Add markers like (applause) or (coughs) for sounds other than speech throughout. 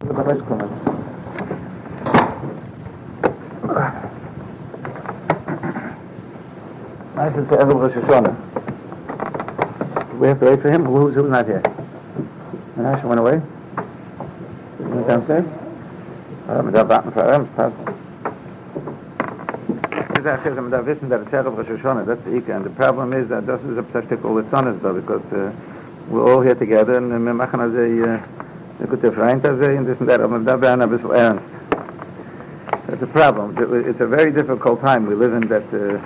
Nice to say Rosh Hashanah. We have to wait for him? Who's, who's not here? Menashe went away? He went downstairs? Uh, der Warten für Aram, passt. Gesagt, wir müssen da wissen, that it's Erev Rosh Hashanah, that's the. And the problem is that this is a all the is though, because uh, we're all here together, and machen also a, a gute Freund this and that, aber da werden ein bisschen ernst. That's a problem. It's a very difficult time we live in that, uh,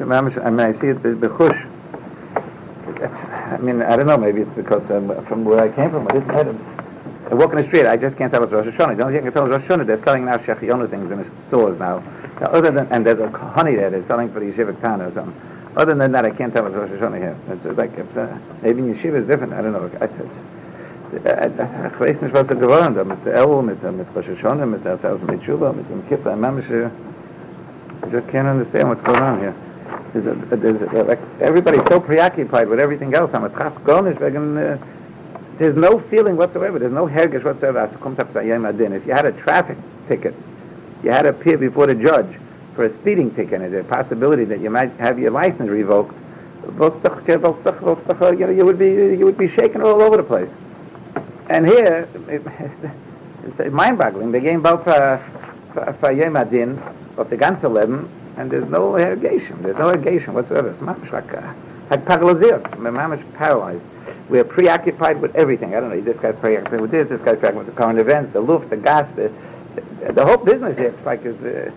I mean, I see it bechush. I mean, I don't know, maybe it's because um, from where I came from, isn't Adams. I walk in the street, I just can't tell it's Rosh Hashanah. The only thing I can tell is Rosh Hashanah, they're selling now Shechiyonu things in the stores now. now. Other than, and there's a honey there, they're selling for the Yeshiva Tana or something. Other than that, I can't tell it's Rosh Hashanah here. It's like, it's, uh, maybe Yeshiva is different, I don't know. I, ich weiß nicht, was er geworden mit mit, mit mit der Betshuva, mit dem Kippur, I just can't understand what's going on here. There's like everybody's so preoccupied with everything else. I'm a traf gonish wegen. There's no feeling whatsoever. There's no hergish whatsoever. If you had a traffic ticket, you had to appear before the judge for a speeding ticket, and there's a possibility that you might have your license revoked. You know, you would be you would be shaken all over the place. And here, it, it's mind-boggling. They gave both for for Adin of the ganze Leben and there's no irrigation. There's no irrigation whatsoever. It's mamish like uh, like paralyzed. Mamish paralyzed. We're preoccupied with everything. I don't know. This guy's preoccupied with this. This guy's preoccupied with the current events, the luft, the gas, the the, the whole business. Here, it's like it's. Uh,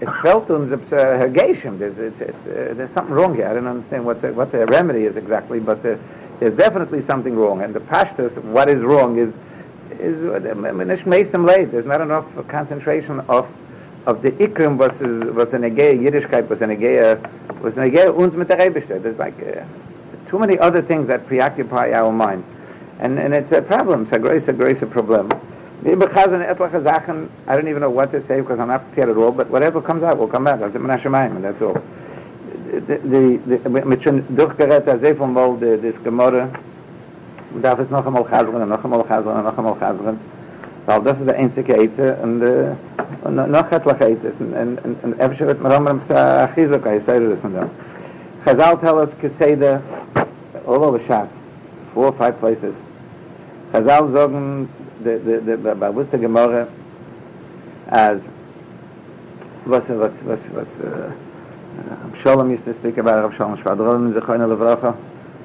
it's felt it's uh, irrigation. There's, it's, it's, uh, there's something wrong here. I don't understand what the, what the remedy is exactly, but the, there's definitely something wrong. And the pashtus, what is wrong is, is, uh, there's not enough concentration of of the Ikrim was was an Yiddishkeit was an was an uns mit der. There's like uh, too many other things that preoccupy our mind. And, and it's a problem. It's a great, a great problem. I don't even know what to say because I'm not prepared at all, but whatever comes out will come out. That's and that's all. Mit schon durchgerät, da sehr von wohl das Gemorre, darf es noch einmal chazren, noch einmal chazren, noch einmal chazren. Weil das ist der einzige Eize und, uh, und noch etliche Eize. Und, und, und, und einfach wird mir immer ein Achizuk, ich sage das von dem. Chazal tell us Keseda all over Shas, four or five places. Chazal sagen, de, de, de, Wuste Gemorre, as was, was, was, was, uh, Shalom used to speak about Rav Shalom Shvadron, Zechoyna Levracha.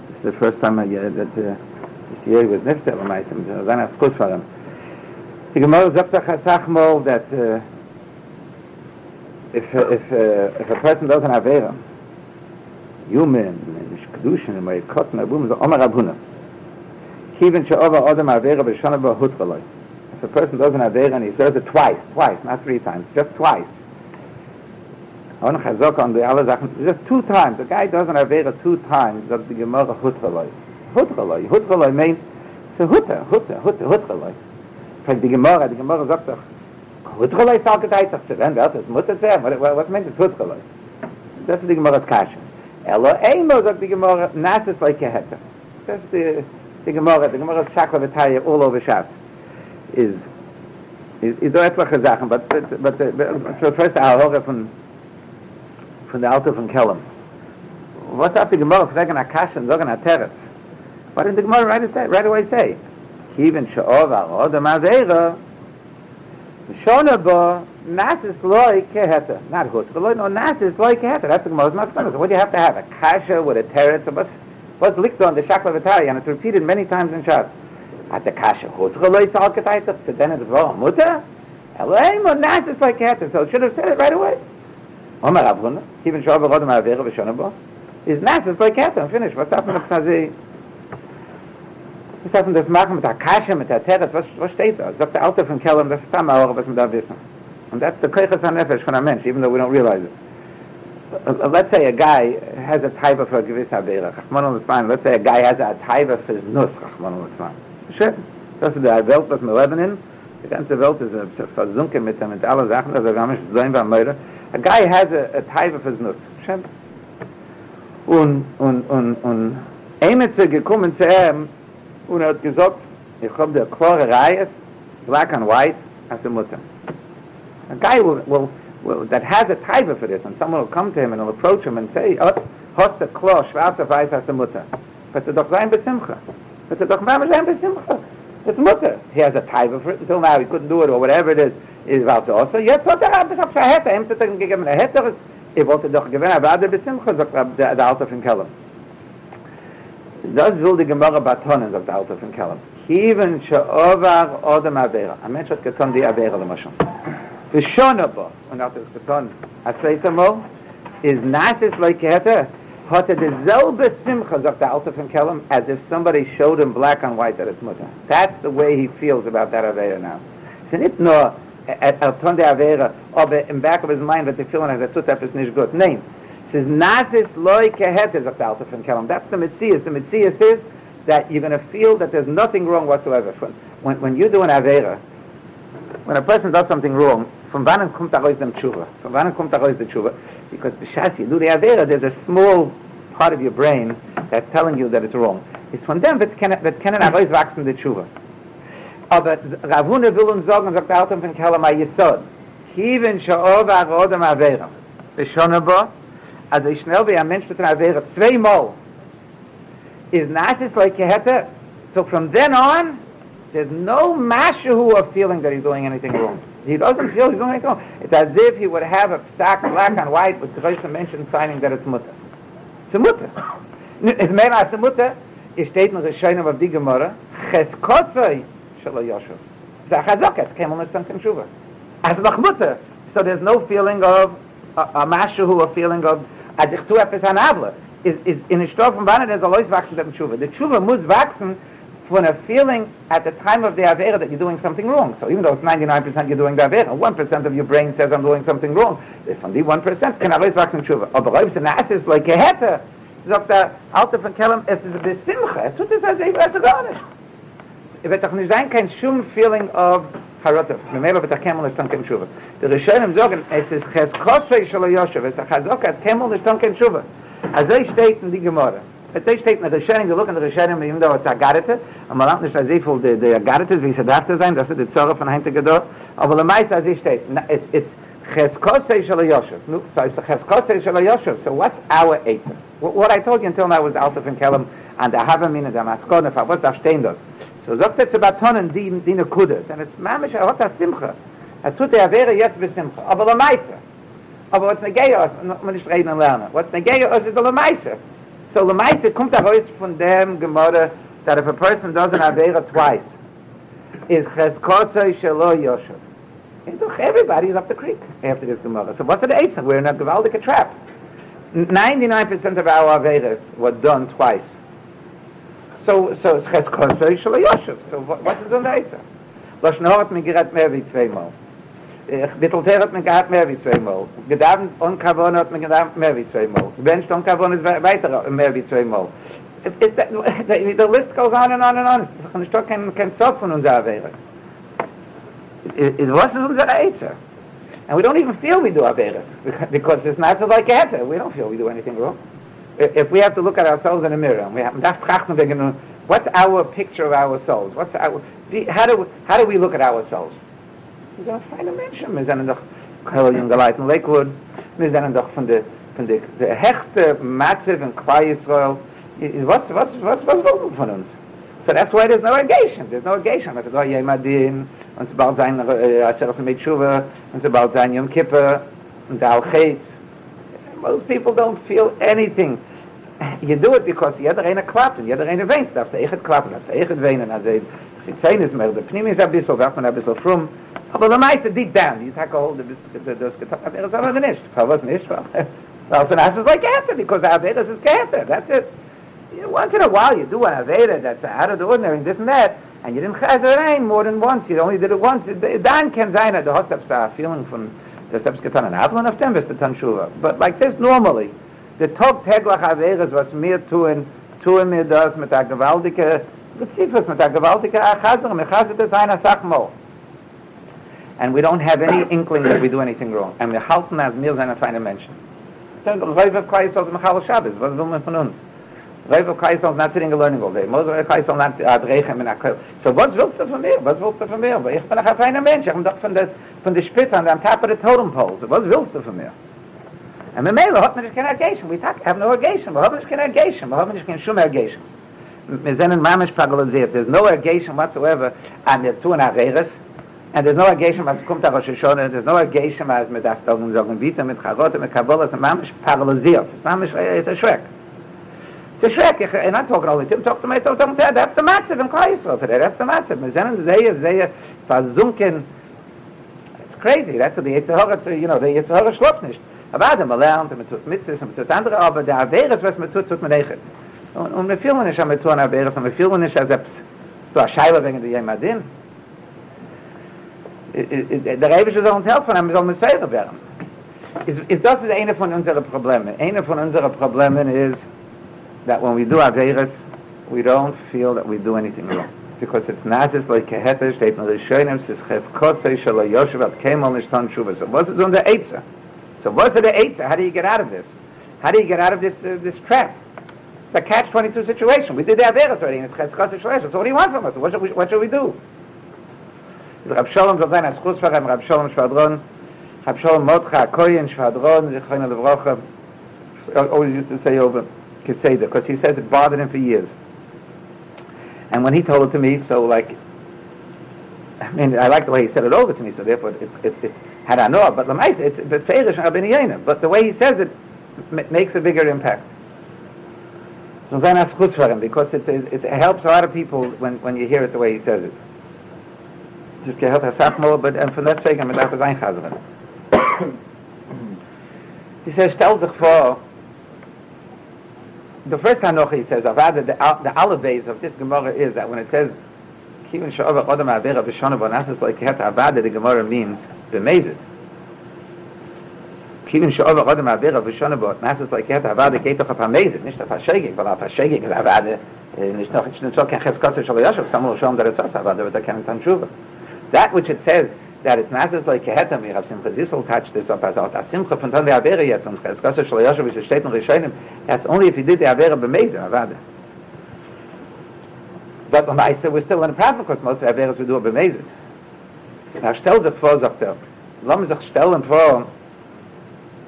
It's the first time I, uh, that uh, this year was Nifter, Lamaisim, Zana Skut for him. The Gemara sagt doch a that uh, if, if, uh, if a person doesn't have Avera, human, Mish Kedushin, and Mayikot, and Abum, the Omer Abuna. Even She'ova Odom Avera, B'Shana B'Hut If a person doesn't have and he does it twice, twice, not three times, just twice, Und ich sage an die alle Sachen, das ist two times, the guy doesn't have it two times, that the Gemara hutreloi. Hutreloi, hutreloi meint, so hutre, hutre, hutre, hutreloi. Fragt die Gemara, die Gemara sagt doch, hutreloi ist auch geteitach zu, wenn wer das Mutter zu haben, was meint das hutreloi? Das ist die Gemara's Kasche. Elo Eimo sagt die Gemara, nass ist like a hetter. Das ist die, die Gemara, die Gemara's Schakla Vitaia all over Schatz. Is, is, is so etliche Sachen, but, but, but, but, but, but, but, but, but, but, but, but, von der Auto von Kellem. Was hat die Gemorra, fragen a Kasche und sagen a Teretz? What did the Gemorra right, right away say? kiven shov a rod ma vega shona bo nas is loy keheta not gut but loy no nas is loy keheta that's the most much better what do you have to have? A kasha with a teretz? But what's licked on the shakla vitari and it's repeated many times in shas at the kasha gut loy sal to then it's wrong muta? Elay mo nas is loy keheta so it should have said it right away Omer Avron, kiven shov a rod ma vega shona bo is nas is loy keheta finish what's happening to Was darf man das machen mit der Kasche, mit der Territ? Was, was steht da? Sagt der Autor von Kellem, das ist auch, was man da wissen. And that's the Keuches HaNefesh von einem Mensch, even though we don't realize it. Uh, let's say a guy has a taiva for a gewiss Avera, Rachman und Zman. Let's say a guy has a taiva for his nus, Rachman und Zman. Schön. Das ist die Welt, was wir leben in. Die ganze Welt ist uh, versunken mit, mit allen Sachen, also gar nicht so ein paar Möder. A guy has a, a taiva for his nus. Schön. Und, und, und, und, Eimetze gekommen zu ihm, und er hat gesagt, ich habe der klare Reihe, black and white, as a mutter. A guy will, will, will, that has a type for this, and someone will come to him and will approach him and say, oh, hast du klar, schwarze weiß as a mutter. But the doch sein besimcha. But the doch mama sein besimcha. It's mutter. He has a type for it until now, he couldn't do it, or whatever it is, is was also. Jetzt hat er aber gesagt, er hätte, er hätte ihm gegeben, er hätte, er wollte doch gewinnen, aber der besimcha, sagt der, der Alter von Kellem. Das will die Gemara batonen, sagt der Alter von Kellem. כיוון שעובר אודם עבירה. המנש hat getan die Avera, למשל. ושון הבו, und hat es getan, a zweiter Mal, is nasis like hätte, hat er dieselbe Simcha, sagt der Alte von Kellem, as if somebody showed him black on white that it's Mutter. That's the way he feels about that Avera now. Es ist nicht nur, er ton die Avera, aber im back of his mind wird er feeling, er tut etwas nicht gut. Nein. Es ist nasis loike hätte, sagt der Alte von Kellem. That's the Metzias. The Metzias is, that you're going to feel that there's nothing wrong whatsoever. When, when you do an Avera, when a person does something wrong, from wann kommt da raus dem Tshuva? From wann kommt da raus the Tshuva? Because b'shas you do the Avera, there's a small part of your brain that's telling you that it's wrong. It's from them that kennen raus wachsen the Tshuva. Aber Ravune will uns sagen, sagt der Alten von Kellam HaYisod, Kiven sha'ov ha'rodam Avera. B'shona bo, also schnell wie ein Mensch einer Avera, zweimal, is not just like you to. So from then on, there's no mashahu of feeling that he's doing anything wrong. He doesn't feel he's doing anything wrong. It's as if he would have a stock black and white with the mention signing that it's mutter. It's a mutter. It's mehr als a mutter. Es steht noch ein Scheinem auf die Gemorre. Cheskotzoi Yoshev. It's a chazoket. Kemel nistan tim shuva. As noch mutter. So there's no feeling of a, a mashahu, a feeling of as ich tu etwas an Avle. is is in a stoff von wann there's a lois wachsen dem chuva the chuva muss wachsen when a feeling at the time of the avera that you're doing something wrong so even though it's 99% you're doing the avera 1% of your brain says i'm doing something wrong if from the 1% can a lois wachsen chuva aber if it's is like a hette sagt der alte von kellem es ist a simcha es tut es als ich weiß gar nicht Es wird doch nicht sein kein schum feeling of harata. Mir mehr wird kein mal stanken shuva. Der Rishonim sagen, es ist ches kosse shel yoshev es hat at kein mal stanken shuva. Also ich steht in die Gemara. Et ich steht the der Rishonim, wir looken der Rishonim, wir da was agarete, und man nicht so viel der der agarete, wie sie dachte sein, dass der Zorge von hinter gedor, aber der Meister sich steht, it's ist ches kosse shel Yosef. Nu, so it's ches kosse shel Yosef. So what's our eight? What, what I told you until now was out of in Kelam and I have a minute and I'm asking if I was abstained. So sagt er zu Batonen, die, die ne Kudes, and it's mamish, er hat das Simcha. Er tut er wäre jetzt bis Simcha. Aber der Meister, aber was eine Gehe und man nicht reden und lernen. Was eine Gehe ist, ist der Lamaise. So Lamaise kommt auch aus von dem Gemorre, that if a person doesn't have Eira twice, is Cheskosoi Shelo Yoshev. And doch everybody's up the creek after this Gemorre. So what's the Eitzah? We're in a gewaldige trap. 99% of our Averas were done twice. So, so it's Cheskosoi Shelo Yoshev. So what, what is the Eitzah? Lashno hat mir gerät mehr wie zweimal. ich bitte sehr hat mir gehabt mehr wie zwei mal gedacht und kavon hat mir gedacht mehr wie zwei mal wenn schon kavon ist weiter mehr wie zwei mal ist that (laughs) the list goes on and on and on. Ich kann doch kein kein stop von uns da wäre it was unser Eizer and we don't even feel we do our because it's not so like it we don't feel we do anything wrong if we have to look at ourselves in a mirror and we have to trachten wegen what's our picture of ourselves what's our how do how do we look at ourselves Sie sind feine Menschen. Wir sind doch keine junge Leute in Lakewood. Wir sind doch von der von der der hechte Matze von Klai Israel. Was, was, was, was wollen von uns? So that's why there's no negation. There's no negation. But oh, Yemadim, und sie bald sein Asher von Metshuva, und sie bald sein Yom Kippur, und der Al-Chet. Most people don't feel anything. You do it because jeder eine klappt, und jeder eine weint. Darf der Eichet klappen, darf der Eichet weinen. Also, ich sehen es mehr, der Pnim ist ein bisschen, wird man ein bisschen frum, Aber der meiste deep down, you take a hold of this, das getan, aber er ist aber nicht. Aber was nicht, weil, well, so that's like cancer, because Aveda is cancer, that's it. You, once in a while you do an Aveda that's out of the ordinary, this and that, and you didn't chazer rain more than once, you only did it once, dann kann sein, du hast a feeling von, das hab's getan, an Avon auf dem bist du Tanshuva. But like this normally, the Tog Teglach Averes, was mir tun, tun mir das mit der gewaltige, Beziehung mit der gewaltige Achazer, mir chazer das einer Sachmal. and we don't have any inkling that we do anything wrong. And we halten as mir seine feine Menschen. Dann Räufe Kreis aus dem Chal Shabbos, was will man von uns? Reuven Kaisel is not sitting and learning all day. Moses Kaisel not adrechem in Akel. So what willst du von mir? Was willst du von mir? Ich bin ein feiner Mensch. Ich bin doch von der, von der Spitze an der the totem pole. So was willst du von mir? Und mit Mele hat man nicht keine Ergation. Talk, have no Ergation. Wir haben nicht keine Ergation. Wir haben nicht keine Schum Ergation. Wir sind in Mamisch paralysiert. There's no Ergation whatsoever an der Tun Areres. And there's no Ergation, was kommt auch schon. There's no Ergation, was mit der Stolgen sagen, Vita, mit Charotte, mit Kabbalah. Es ist Mamisch paralysiert. Es ist Mamisch, es ist Schreck. Ist Schreck. Ich, and I'm talking only to him, talk to me, talk to him, that's the massive in Kreisel today. That's the massive. Wir sind sehr, sehr versunken. It's crazy. That's what the Yitzhahara, you know, the Yitzhahara schluckt nicht. Aber Adam lernt, man tut Mitzvahs, man tut andere, aber der Averes, was man tut, tut man nicht. Und, wir fühlen nicht, wir tun Averes, und wir fühlen nicht, als ob es so ein Scheibe wegen der Jemadin. Der Rebisch soll uns helfen, aber wir sollen mit Seiger werden. Das ist eine von unseren Problemen. Eine von unseren Problemen ist, that when we do Averes, we don't feel that we do anything wrong. Because it's not just like a heter, steht nur der Schönem, es ist chefkotzei, shalo Yoshev, at kemal nishtan tshuva. So was is unser Eitzah? So what's the eight? How do you get out of this? How do you get out of this uh, this trap? It's a catch-22 situation. We did the Averis already, and it's Chetzkos So what do you want from us? What should we, what should we do? Rab Shalom Zodan, as Chusfarem, Rab Shalom Shvadron, Rab Shalom Motcha, Koyen Shvadron, Zichron Levrocha, always used to say over Keseda, because he says it bothered him for years. And when he told it to me, so like, I mean, I like the way he said it over to me, so therefore it, it, it had I know, but the it's But the way he says it m- makes a bigger impact. So then ask good for him because it, it, helps a lot of people when, when you hear it the way he says it. Just get help us more, but and from that sake I'm (coughs) He says, sich vor, the first time noch he says, rather the, the alibase of this Gemara is that when it says, Kivin Sha'ova Odom Avera B'Shona Bonasis Like Het Avada, the Gemara means במייזת. Kiven שאוב ארודם מעביר auf schon aber nach ist like hat aber geht doch auf amazing nicht auf schege weil auf schege ist aber nicht noch nicht so kein Cheskot schon ja schon sammel schon der Satz aber da kann dann schon that which it says that it's not just like hat mir auf simple this will touch this up as out simple von der wäre jetzt und Cheskot schon ja schon wie steht noch schön that's only if you did der wäre bemeizen aber but when I said still in a problem because most our wäre we do bemeizen Now, stell sich vor, sagt er, lass mich sich stellen vor,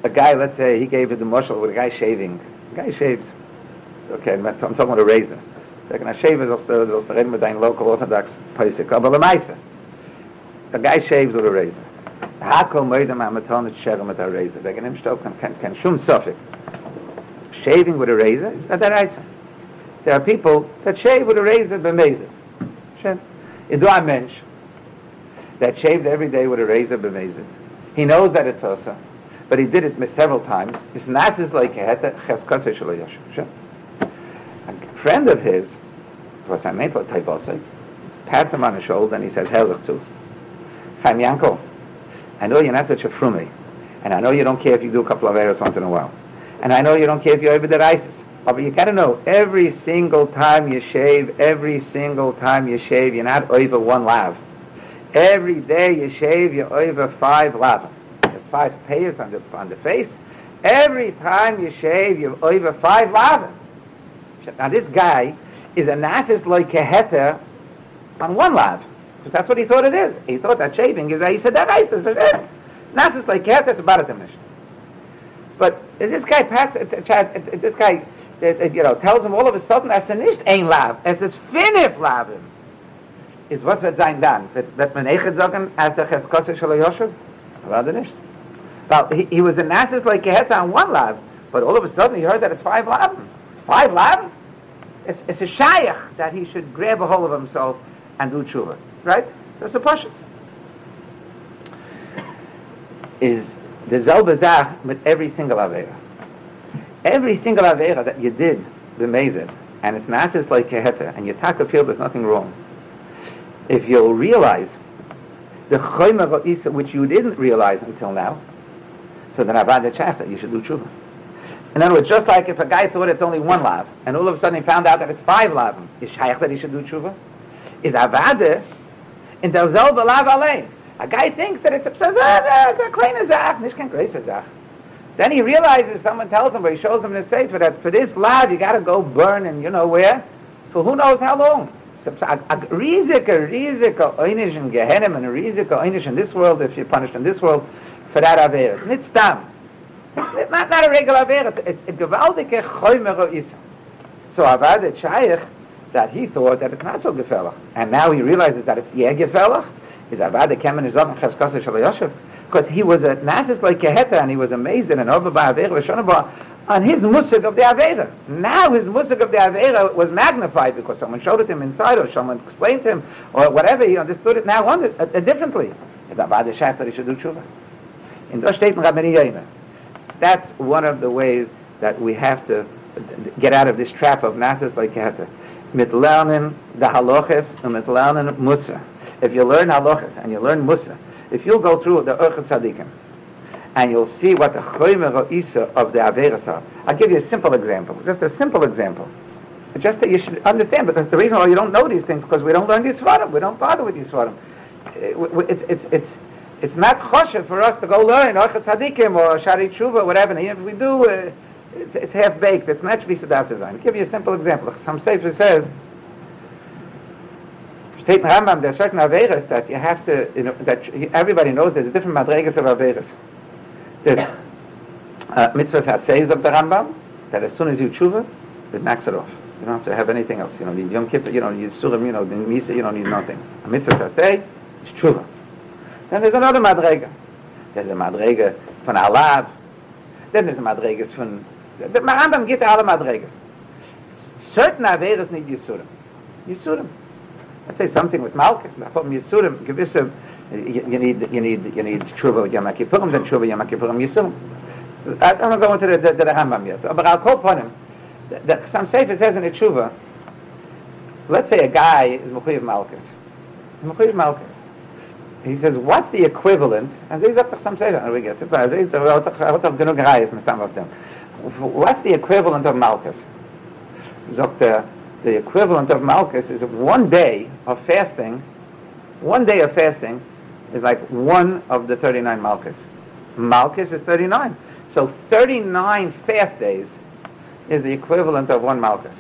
a guy, let's say, he gave it the muscle with a guy shaving. A guy shaves. Okay, I'm talking about a razor. They're going to shave it, they'll they'll reden mit ein local orthodox Pesach. Aber le meise. A guy shaves with a razor. Hakol moidem amaton et sherem mit a razor. They're going to stop, can, can shum sofik. Shaving with a razor is not a razor. There are people that shave with a razor b'mezid. Shem. Idu a mensch, that shaved every day with a razor b'mezid. He knows that it's osa, but he did it several times. His nas is like a friend of his, was I made for Taibosai, pats him on the shoulder and he says, Helach to. Chaim Yanko, I know you're not such a frummy, and I know you don't care if you do a couple of errors once in a while. And I know you don't care if you're over the ISIS. But you gotta know, every single time you shave, every single time you shave, you're not over one lav. Every day you shave, you're over five lavas. There's five payers on the, on the face. Every time you shave, you're over five lavas. Now this guy is a nasis like a heter on one lav. That's what he thought it is. He thought that shaving is, he said that isis is it. Nasis like a heter, it's about a definition. But this guy passes, this guy, you know, tells him all of a sudden, as a nicht ein lav, as it's finif lavim. is was wird sein dann wird man echt sagen als der Cheskosse shel Yoshev war der nicht Well, he, he was in Nazis like he had on one lab, but all of a sudden he heard that it's five labs. Five labs? It's, it's a shaykh that he should grab a hold of himself and do tshuva. Right? That's the question. Is the Zelbazah with every single Avera. Every single Avera that you did, the Mazid, and it's not like Keheta, and you taka feel there's nothing wrong. if you'll realize the choyma isa which you didn't realize until now, so then I've had the chance that you should do tshuva. In other words, just like if a guy thought it's only one lav, and all of a sudden he found out that it's five lav, is shaykh that he should do tshuva? Is avade in der selbe lav allein. A guy thinks that it's a, it's a kleine zach, nicht kein größer zach. Then he realizes, someone tells him, or he shows him in the Sefer, that for this lad, you got to go burn and you know where, for who knows how long. So, a, a riesige, riesige Einish in Gehenim and a riesige Einish in this world, if you're punished in this world, for that Averis. Nicht stam. It's not, not a regular Averis. It's a gewaltige Choymero Isa. So Avad the Shaykh, that he thought that it's not so gefällig. And now he realizes that it's yeah gefällig. Is Avad the Kemen is up Cheskasa Shal Yoshev. Because he was a Nasis like Keheta and he was amazed in an Ova Ba'aveir V'Shonabah on his musik of the Avera. Now his musik of the Avera was magnified because someone showed it him inside or someone explained to him or whatever, he understood it now on it, uh, differently. It's that he should do tshuva. In the State That's one of the ways that we have to get out of this trap of Nasis like Keheta. Mit lernen the haloches and mit lernen Musa. If you learn haloches and you learn Musa, if you'll go through the Urchat Tzadikim, and you'll see what the Choymer Isa of the Averis are. I'll give you a simple example, just a simple example. Just that you should understand, but the reason why you don't know these things, because we don't learn these Svarim. We don't bother with these Svarim. It's, it's, it's, it's not choshev for us to go learn Orchat Tzadikim or Shari Tshuva, whatever. And if we do, uh, it's, it's half-baked. It's not Shvisadat design. I'll give you a simple example. Some Sefer says, State in Rambam, there are certain Averis that you have to, you know, that everybody knows there's different madregas of Averis. There's uh, mitzvahs says of the Rambam that as soon as you tshuva, it knocks it off. You don't have to have anything else. You don't need Yom Kippur, you don't need Surim, you know, Misa, you don't need nothing. A mitzvah say is tshuva. Then there's another madrega. There's a madrega von Alav. Then there's a madrega von... The Rambam geht alle madregas. Certain Averes need Yisurim. Yisurim. Let's say something with Malchus, from Yisurim, gewisse you need you need you need tshuva yom kippurim then tshuva yom kippurim yisum I don't go into the, the, the Rambam yet but I'll call upon him that some sefer says in the tshuva let's say a guy is mechuyev malchus mechuyev malchus he says what's the equivalent and these are some sefer and we get it but these are what of genug reis mit some of them what's the equivalent of malchus sagt the equivalent of malchus is one day of fasting one day of fasting is like one of the 39 Malchus. Malchus is 39. So 39 fast days is the equivalent of one Malchus.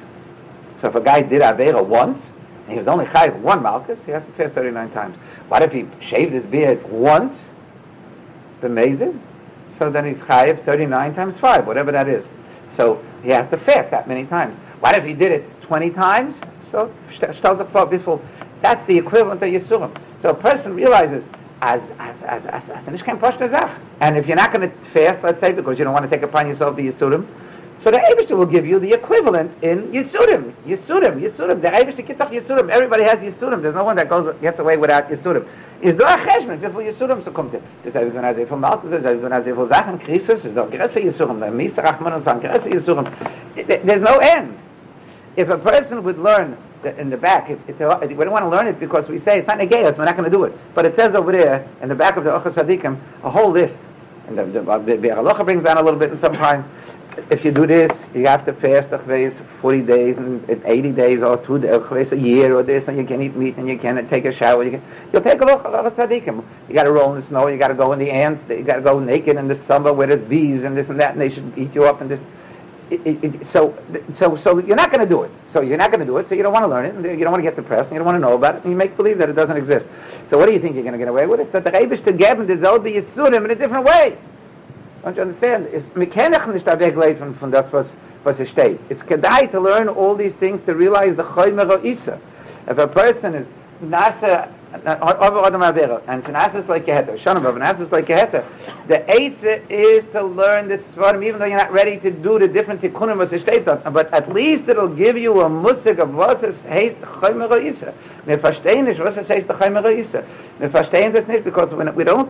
So if a guy did Avera once, and he was only chayiv one Malchus, he has to fast 39 times. What if he shaved his beard once? Amazing. So then he's chayiv 39 times 5, whatever that is. So he has to fast that many times. What if he did it 20 times? So that's the equivalent of Yisurim. So a person realizes as as as as as and if you're not going to fast, let's say, because you don't want to take upon yourself the yisurim, so the Eibushter will give you the equivalent in yisurim, yisurim, yisurim. The gets off yisurim. Everybody has yisurim. There's no one that goes gets away without yisurim. Is there a cheshman wie viel yisurim so kommt? Das heißt, wenn er sehr viel Malkus ist, wenn er sehr viel Sachen Krisus, ist doch größer yisurim. Der Mieser Rachman und sagen, größer yisurim. There's no end. If a person would learn in the back. It's a, we don't want to learn it because we say it's not negayos. We're not going to do it. But it says over there in the back of the Ochas Sadikim a whole list. And the, the, the, the brings down a little bit in some time. If you do this, you have to fast chveis 40 days and 80 days or two days, a year or this, and you can't eat meat and you can't take a shower. You can, you'll take a look at the tzaddikim. You got to roll in the snow. You got to go in the ants. You got to go naked in the summer where there's bees and this and that, and they should eat you up and this it, it, so, so, so you're not going to do it. So you're not going to do it. So you don't want to learn it. And you don't want to get depressed. And you don't want to know about it. And you make believe that it doesn't exist. So what do you think you're going to get away with? It's that the Reibish to geben the Zolbi Yitzurim in a different way. Don't you understand? It's mechanisch nicht weggelegt von, das, was, was es steht. It's kedai to learn all these things to realize the Choymer Isa. If a person is nasa over Adam Avera, and Tanas is like Geheta, Shanabah, Tanas is like Geheta. The Eitzah is to learn this Svarim, even though you're not ready to do the different Tikkunim was steht but at least it'll give you a musik of what es heißt Chaymer Isa. Wir verstehen nicht, was es heißt Chaymer Isa. Wir verstehen das nicht, because we don't,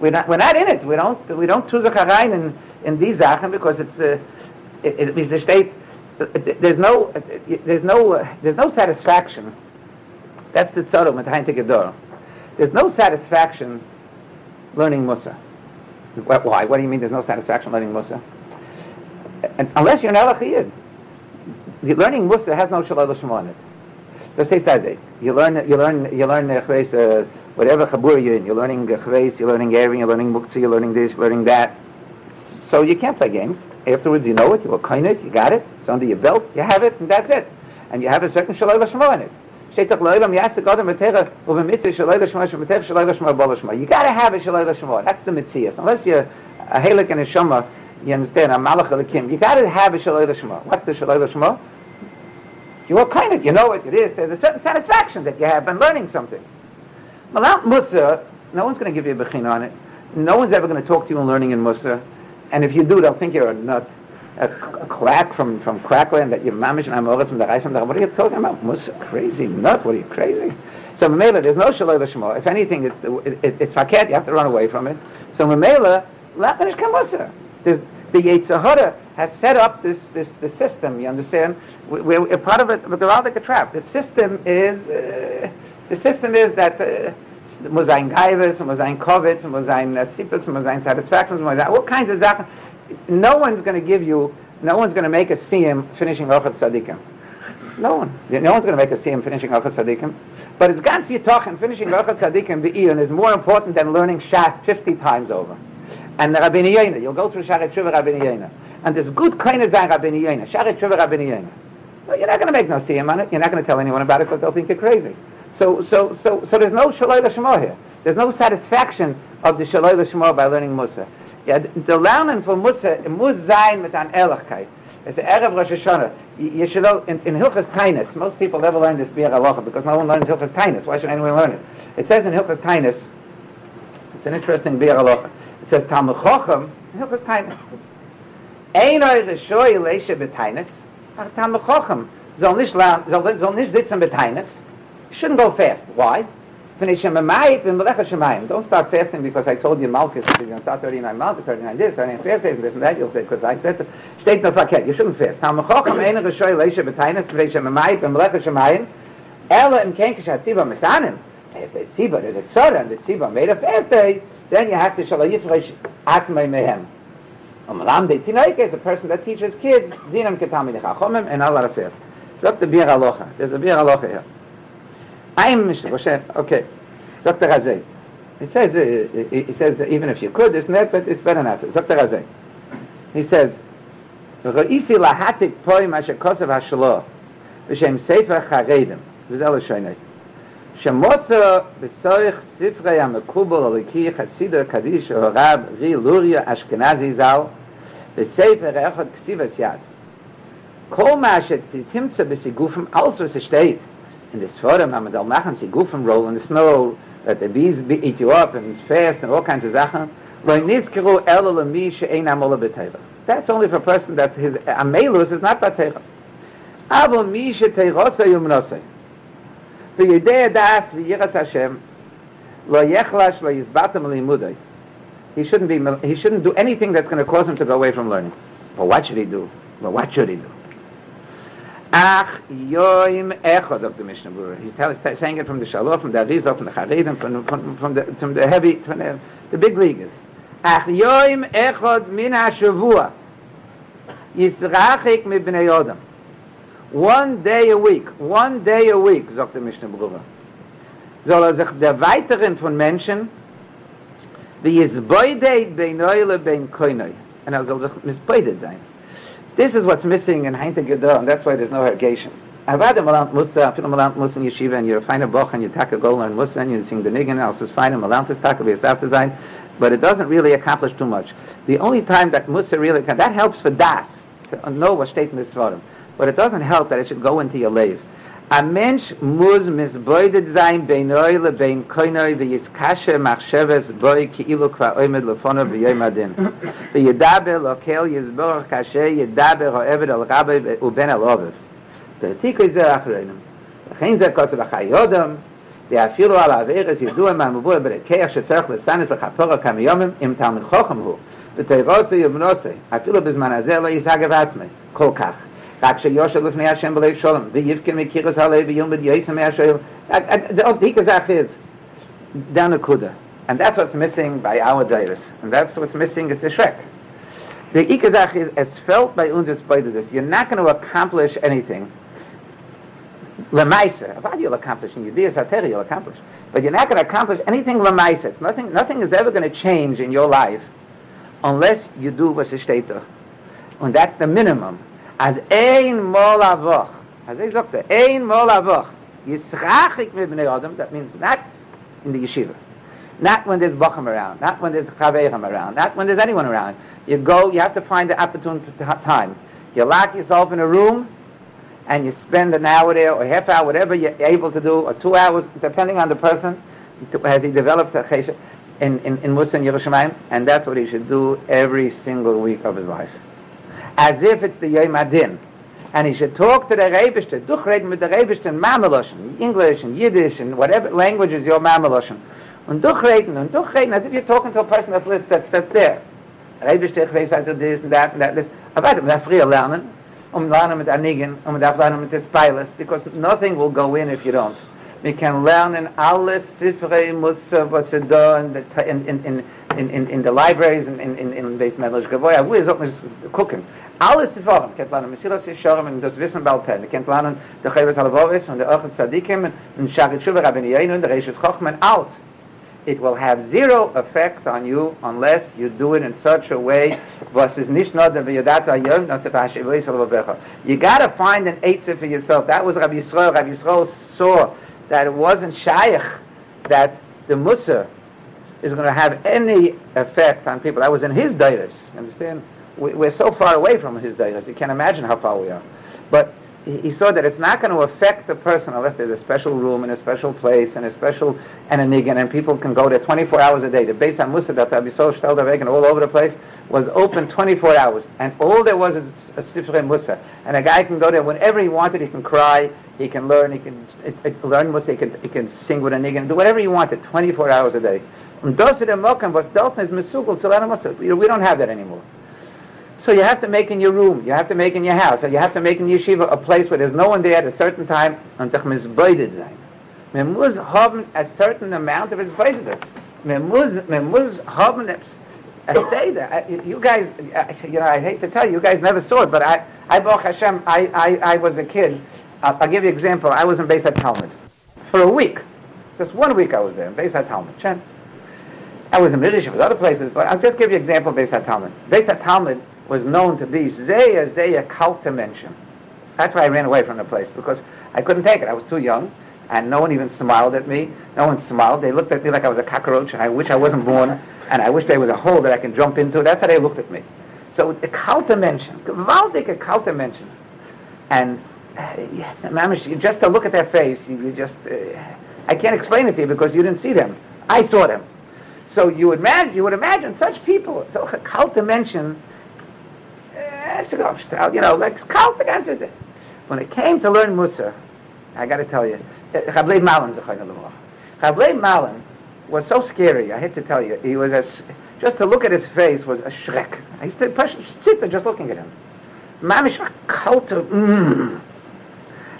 we're not, we're not in it. We don't, we don't zu sich herein in, in these Sachen, because it's, uh, it, it, it, it, it, there's no, there's no, uh, there's no satisfaction that's the tzara with Hein Gedor. There's no satisfaction learning Musa. Why? What do you mean there's no satisfaction learning Musa? And unless you're an Elachiyid. Learning Musa has no Shalal in it. Let's say Saturday. You learn, you learn, you learn uh, whatever Chabur you're in. You're learning Chveis, you're learning Erin, you're learning Muktzah, you're learning this, you're learning that. So you can't play games. Afterwards, you know it, you will kind it, you got it, it's under your belt, you have it, and that's it. And you have a certain shaloi lashmo in it. Shetach lo'ilam yasik adam v'techa u'v'mitzvah shaloi lashmo v'techa shaloi lashmo bol lashmo. You gotta have a shaloi lashmo. That's the mitzvah. Unless you're a helik and a shoma, you understand, a malach kim. You gotta have a shaloi lashmo. What's the shaloi lashmo? You are kind of, you know what it is. There's a certain satisfaction that you have in learning something. Malat Musa, no one's going to give you a bechin on it. No one's ever going to talk to you in learning in Musa. And if you do, they'll think you're a nut, a, a quack from, from Crackland, that you're mamish and amoritz from the Reisam. What are you talking about? Musa, crazy nut, what are you, crazy? So Mamela, there's no Shaloi Lashmo. If anything, it's, it, it, it's Faket, you have to run away from it. So Mamela, Lapanish Kamusa. The, the Yetzirah has set up this, this, this system, you understand? We're, we're part of it, like a trap. The system is, uh, the system is that uh, muss Geivers, muss ein Kovitz, muss ein Sipux, muss ein Satisfaction, muss all kinds of Sachen. No one's going to give you, no one's going to make a siyum finishing off at Tzadikim. No one. No one's going to make a siyum finishing off at Tzadikim. But it's ganz Yitochen, finishing off at Tzadikim be'iyun is more important than learning Shas 50 times over. And the Rabbeinu Yena, you'll go through Sharet Shuvah Rabbeinu Yena. And there's good kind of Zayn Rabbeinu Yena, Sharet Shuvah Rabbeinu Yena. Well, you're not going to make no siyum on it. You're not going to tell anyone about it because they'll think you're crazy. So, so, so, so there's no shaloi l'shemo here. There's no satisfaction of the shaloi l'shemo by learning Musa. Yeah, the learning for Musa, muss sein mit an Ehrlichkeit. It's the Erev Rosh Hashanah. You should know, in, in Hilchas Tainus, most people never learn this Biur Halacha because no one learns Hilchas Tainus. Why should anyone learn it? It says in Hilchas Tainus, it's an interesting Biur Halacha. It says, Talmud Chochem, Hilchas Tainus. Ein eure Shoy leishe betainus, ach Talmud Chochem, soll nicht, soll, soll nicht sitzen betainus, shouldn't go fast. Why? Don't start fasting because I told you Malchus, you're going to start 39 Malchus, 39 this, 39 fast days, this and that, you'll say, because I said. Steht no verkehrt, you shouldn't fast. Tam Chochem eine Rishoi Leisha Betainas, Tvei Shemamayit, Ben Melecha Shemayim, Ela im Kenkish HaTziba Mesanim. If the Tziba, there's a Tzara, and the Tziba made a fast day, then you have to Shalai Yifresh Atmei Mehem. Amalam de Tinaik is a person that teaches kids, Zinam Ketami Nechachomim, and Allah Rafir. Look the Biur Halacha. There's a Biur Halacha here. I'm Mr. Moshe. Okay. Dr. Razay. It says, uh, it says even if you could, it's not, but it's better not. Dr. Razay. He says, להטיק פוי מה שכוסף השלו בשם ספר חרדים, וזה לא שויני. שמוצו בסורך ספרי המקובל הליקי חסידר קדיש או רב רי לוריה אשכנזי ז"ל בספר אחד כסיבס יד. כל מה שתמצא בסיגופם, alles was steht, in this forum, wenn man da machen, sie gufen roll in the snow, that the bees eat you up and it's fast and all kinds of Sachen. Lo nizkiru elo lemi she'ein amola b'teva. That's only for a person that his amelus is not b'teva. Avo mi she'teirosa yumnosei. V'yedei das v'yiras Hashem lo yechlash lo yizbatam limudai. He shouldn't be, he shouldn't do anything that's going to cause him to go away from learning. But what should he do? Well, what should he do? Ach yoim echad of the Mishnah Berurah. He's telling, saying it from the Shalom, from the Arizal, from the Charedim, from, from, from, the, from the heavy, from the, the big leaguers. Ach yoim echad min ha-shavua. Yisrachik mi b'nei Yodam. One day a week, one day a week, sagt der Mishnah Berurah. Soll er sich der Weiteren von Menschen, wie es beideit bein Neule bein Koinoi. Und er soll sich misbeidet sein. This is what's missing in Heinte Gedor, and that's why there's no irrigation. Avada Malant Musa, Afilu Malant Musa in Yeshiva, and you're a finer boch, and you taka go learn Musa, and you sing the Nigan, else is fine, and Malant is taka, a design, but it doesn't really accomplish too much. The only time that Musa really can, that helps for Das, to know what state in this forum, but it doesn't help that it should go into your lave. a mentsh muz mes boyde zayn bein reule bein koinoy ve es kashe machshevs boy ki ilo kva oymed lo fona ve yemaden ve yedabe lo kel yes bor kashe yedabe ro evel al rabbe u ben al ove Der tik iz der afrein khein ze kot la khayodam de afir al avere ze du ma mo boy bre kher she tsakh le stanes le khapor kam yom im tam khokhem hu. De tayrot bezman azel kol kach. רק שיושב לפני השם בלב שולם, ויבכה מקירס הלב וילמד יסם מהשואל. The Dika Zach is down a Kuda. And that's what's missing by our Dairis. And that's what's missing, it's a Shrek. The Ikazach is, it's felt by uns as by this. You're not going to accomplish anything. Lemaisa. What you'll accomplish in Yudhiya Sateri, you'll accomplish. But you're not going to accomplish anything Lemaisa. Nothing, nothing is ever going to change in your life unless you do steht da. Und that's the minimum. As ein Mal a Woch, as ich sagte, ein Mal a Woch, yitzrachik mit Bnei Adam, that means not in the yeshiva, not when there's Bacham around, not when there's Chaverim around, not when there's anyone around. You go, you have to find the opportune time. You lock yourself in a room, and you spend an hour there, or half hour, whatever you're able to do, or two hours, depending on the person, has he developed a chesed in, in, in Musa and Yerushalayim, and that's what he should do every single week of his life. As if it's the Yom Adin. And he should talk to the Rebishter, durchreden mit der Rebishter in Mameloshen, English and Yiddish and whatever language is your Mameloshen. Und durchreden und durchreden, as if you're talking to a person that lives, that's, that's there. Rebishter, ich weiß also this and that and that list. Aber weiter, man darf früher lernen, um lernen mit Anigen, um darf lernen mit des Spilers, because nothing will go in if you don't. We can learn in alle Sifrei Musa, was er da in the, in, in, in, in, in, in the libraries, in, in, in, in Beis Medlish Gavoya, wo ist auch nicht gucken. Alle kennt und das Wissen ihr er kennt der und der und und der. It will have zero effect on you unless you do it in such a way was is nicht nur der Yadata Yom, das ist Hashivois Halavovecha. You gotta find an eitzah for yourself. That was Rabbi Yisrael. Rabbi Yisrael saw that it wasn't shaykh that the Musa is going to have any effect on people. That was in his dairas. Understand? We, are so far away from his dairas. You can't imagine how far we are. But he, saw that it's not going to affect the person unless there's a special room and a special place and a special and a nigan and people can go there 24 hours a day. The base on Musa that Abisol Stelderweg all over the place was open 24 hours. And all there was is a Sifrei Musa. And a guy can go there whenever he wanted. He can cry. He can learn. He can it, it, learn Musa. He can, he can sing with a nigan. Do whatever he wanted 24 hours a day. And we don't have that anymore. So you have to make in your room, you have to make in your house, or you have to make in yeshiva a place where there's no one there at a certain time und sich misbeutet sein. Man muss haben a certain amount of misbeutet. Man muss haben I say that. You guys, you know, I hate to tell you, you guys never saw it, but I, I, Baruch Hashem, I, I, I was a kid. I'll, I'll give you an example. I was in Beis Talmud for a week. Just one week I was there in Beis Talmud. Chen. I was in Yiddish, I was other places, but I'll just give you an example of Beis Talmud. Beis Talmud was known to be Zeya Zeya dimension. That's why I ran away from the place because I couldn't take it. I was too young, and no one even smiled at me. No one smiled. They looked at me like I was a cockroach, and I wish I wasn't born, and I wish there was a hole that I can jump into. That's how they looked at me. So the gewaltige cult dimension, and uh, just to look at their face, you, you just, uh, I can't explain it to you because you didn't see them. I saw them. So you would imagine, you would imagine such people, so a cult dimension Yes, you know, I'll, you know, like, call the guys in. When it came to learn Musa, I got to tell you, eh, Chablay Malin is a kind of a Malin was so scary, I hate to tell you, he was as, just to look at his face was a shrek. I used to sit there just looking at him. Mamish, a cult of, mmm.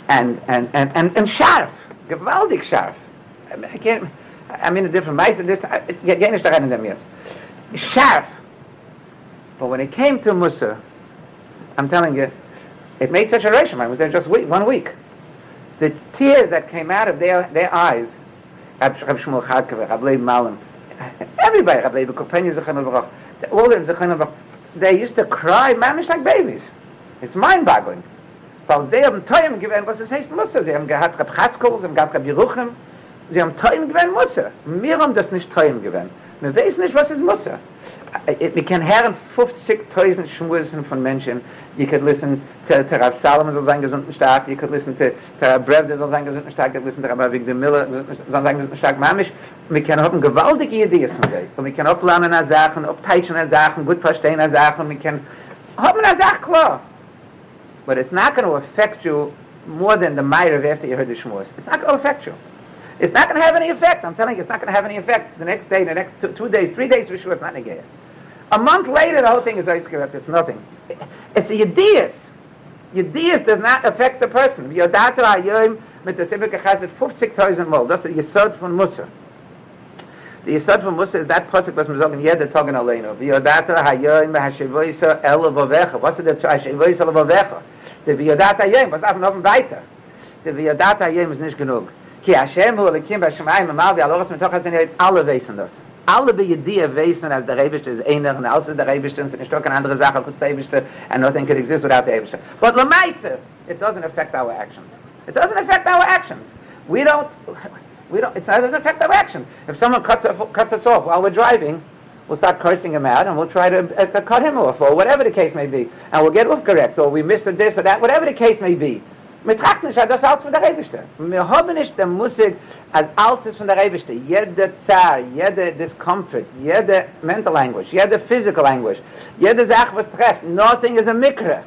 And, and, and, and, and sharp, gewaldig sharp. I mean, I can't, I mean, a different mice than this, I can't get any straight in them yet. Sharp. But when it came to Musa, I'm telling you, it made such a ration. I was there just week, one week. The tears that came out of their, their eyes, everybody, all of them, they used to cry, mamish like babies. It's mind-boggling. Weil sie haben Teuem gewähnt, was es heißt Musse. Sie haben gehabt Rab Chatzkol, sie haben gehabt Rab Yeruchem, sie haben Teuem gewähnt Musse. Wir haben das nicht Teuem gewähnt. Wir wissen nicht, was ist Musse. We can hear 50,000 Schmusen von Menschen, you could listen to, to Rav Salomon soll sein gesunden stark, you could listen to, to Brev, soll sein gesunden stark, you could listen to Avig de Miller, soll sein gesunden stark, mamisch, wir können haben gewaltige Ideen von sich, und wir können auch lernen an Sachen, auch teitschen an Sachen, gut verstehen an Sachen, wir können haben an Sachen klar. But it's not going to affect you more than the might of after you heard the Shmuz. It's not going to affect you. It's not going to have any effect. I'm telling you, it's not going to have any effect. The next day, the next two, two days, three days for sure, it's not negated. A month later, the whole thing is ice It's nothing. It's a Yedias. Yedias does not affect the person. Yodata hayoim mit der Sibbe gechazet 50.000 Mal. Das ist Yesod von Musa. The Yesod von Musa is that pasuk was man sagen, jeder Tag in Aleinu. Yodata hayoim ha-shevoisa el levovecha. Was ist der zu ha-shevoisa levovecha? Der Yodata hayoim, was darf man offen weiter? Der Yodata hayoim ist nicht genug. Ki Hashem hu lekim ba-shemayim amal vi aloras mitoch hazen alle wissen das. Alle be idee wissen as der rebischte is einer und außer der rebischte sind nicht doch eine andere sache der rebischte and nothing could exist without the rebischte. But la meise it doesn't affect our actions. It doesn't affect our actions. We don't (laughs) we don't it doesn't affect our actions. If someone cuts cuts us off while we're driving we'll start cursing him out and we'll try to uh, cut him off or whatever the case may be. And we'll get off correct or we miss this or that whatever the case may be mit trachten ist das aus von der rebischte. Wir haben nicht der musik as alles ist von der rebischte. Jede zar jede discomfort jede mental anguish jede physical anguish jede sach was trifft nothing is a mikra.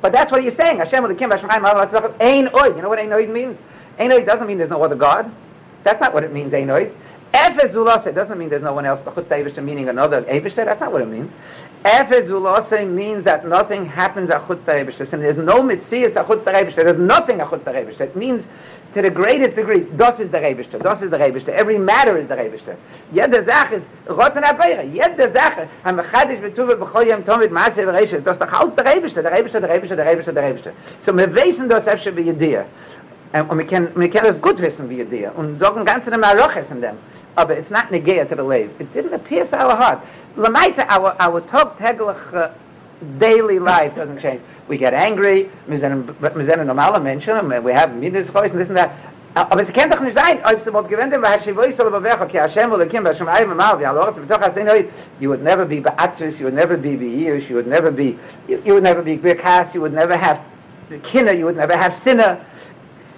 But that's what you're saying. Hashem will kim hashem Allah tzach ein oid. You know what ein oid means? Ein oid doesn't mean there's no other god. That's not what it means ein oid. Efes ulase doesn't mean there's no one else but chutz meaning another. Eivishter, that's not what it means. Efes ulase means that nothing happens at chutz Eivishter, and there's no mitzias at chutz Eivishter, there's nothing at chutz Eivishter. It means to the greatest degree, das is the Rebishter, das is the Rebishter, every matter is the Rebishter. Jede Sache ist, rotzen abeire, jede Sache, am mechadisch betuwe bechol yem tomit maase bereishes, das doch alles der Rebishter, der Rebishter, der Rebishter, der Rebishter, der Rebishter. So wir wissen das efsche wie Idee. Und wir können, wir können das gut wissen wie Idee. Und sagen ganz in dem Aroches in dem. Aber it's not negaya to the lave. It didn't appear to our heart. Lamaisa, our, our tog teglach uh, daily life doesn't change. we get angry, wir sind wir sind normale Menschen, we have minus voice and this and that. Aber es kann doch nicht sein, ob es wird gewenden, weil sie weiß soll bewerfen, okay, Hashem will kim, Hashem einmal mal, wir alle, doch hast du you would never be beatzris, you would never be beirish, you would never be, you, you would never be bekas, you would never have kinner, you would never have sinner.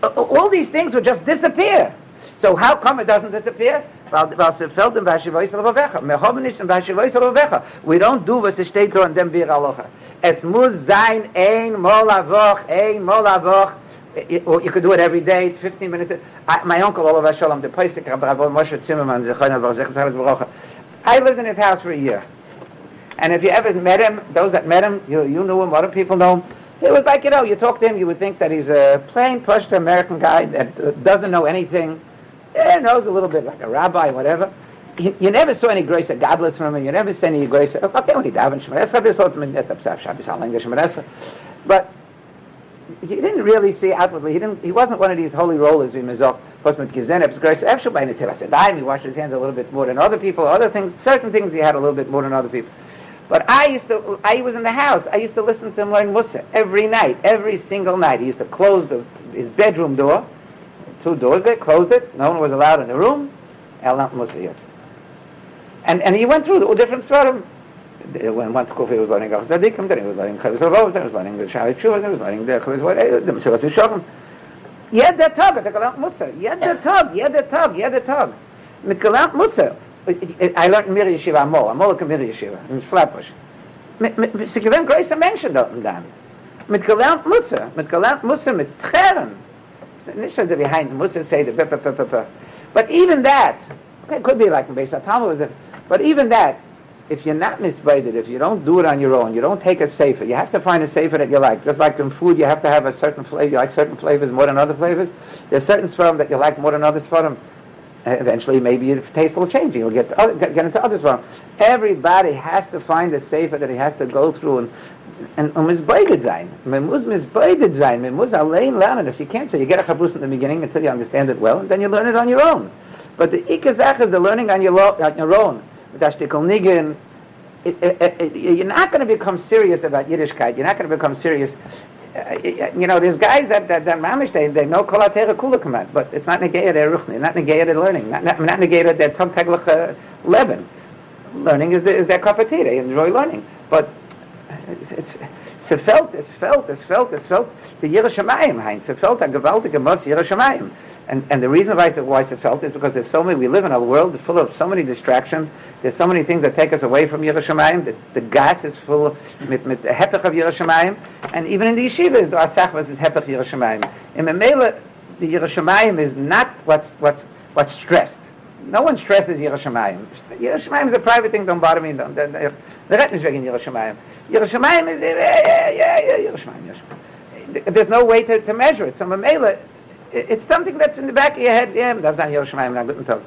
All these things would just disappear. So how come it doesn't disappear? Weil, weil sie fällt in Vashivois al-Vavecha. Wir haben nicht in Vashivois al-Vavecha. We don't do was es steht da in dem Bir Aloha. Es muss sein ein Mol a Woch, ein Mol a Woch. Or you could do it every day, 15 minutes. I, my uncle, Olav Shalom, the Pesach, Rabbi Moshe Zimmerman, I lived in his house for a year. And if you ever met him, those that met him, you, you knew him, other people know him, it was like, you know, you talk to him, you would think that he's a plain, pushed American guy that doesn't know anything, yeah, knows a little bit like a rabbi, whatever. you, you never saw any grace of godless from him. You never saw any grace of, okay, when he davened Shemar Esra, this ultimate net of Shabbos Halang Shemar. But he didn't really see outwardly. He didn't. He wasn't one of these holy rollers we mizok. With Gizenev's grace. Actually, by Netil Asedayim, he washed his hands a little bit more than other people. Other things, certain things, he had a little bit more than other people. But I used to. I was in the house. I used to listen to him learn Musa every night, every single night. He used to close the, his bedroom door, two doors there, closed it. No one was allowed in the room. El Musa and and he went through the different svarim. When one he was learning Gachas Tzadikim, then he was learning Chavis Avos, then he was learning the Shari Tshuva, then he was learning the Chavis Avos, eh, the Mesilas Yishovim. Yed the tog, the Galant Musa. Yed the tog, yed the tog, yed the tog. Mit Galant Musa. I learned in Mir Yeshiva Amol, Amol in Mir Yeshiva, in Flatbush. Sie gewinnen größer Menschen dort und dann. Mit Galant Musa, mit Galant Musa, mit Tcheren. Dass er behind Musa say the But even that, it could be like in Beis HaTalmud, But even that, if you're not misguided, if you don't do it on your own, you don't take a safer, you have to find a safer that you like. Just like in food, you have to have a certain flavor, you like certain flavors more than other flavors. There's certain sperm that you like more than other sperm. Eventually, maybe your taste will change. You'll get, other, get, get into other sperm. Everybody has to find a safer that he has to go through and and um misbeided sein. Man muss misbeided sein. Man muss allein lernen. If you can't say, you get a chabus in the beginning until you understand it well, and then you learn it on your own. But the ikazach is the learning on your, on your own. Niggin, you're not going to become serious about Yiddishkeit. You're not going to become serious. Uh, you know, there's guys that that, that mamish they they know kol atera kula command, but it's not negated their ruchni, not negated their learning, not not, not negated their tog teglach uh. Learning is the, is their cup of tea. They enjoy learning, but it's felt, it's felt, it's felt, it's felt. The Yiras Shamayim, Heinz, it's felt a gewaltige Mos Yiras Shamayim. And, and the reason why, why it's felt is because there's so many, we live in a world full of so many distractions. There's so many things that take us away from Yiras Shamayim. The, the gas is full mit, mit hepech of Yiras Shamayim. And even in the yeshivas, the asachvas is hepech Yiras Shamayim. In Memela, the Yiras Shamayim is not what's, what's, what's stressed. No one stresses Yiras Shamayim. Yerushalayim is a private thing, don't bother me. Don't, don't, the wegen Yiras Shamayim. Yerushalayim is, yeah, yeah, yeah, Yerushalayim, Yerushalayim. There's no way to, to measure it. So Memela, it's something that's in the back of your head. Yeah, that's on Yerushalayim, not guten Tag.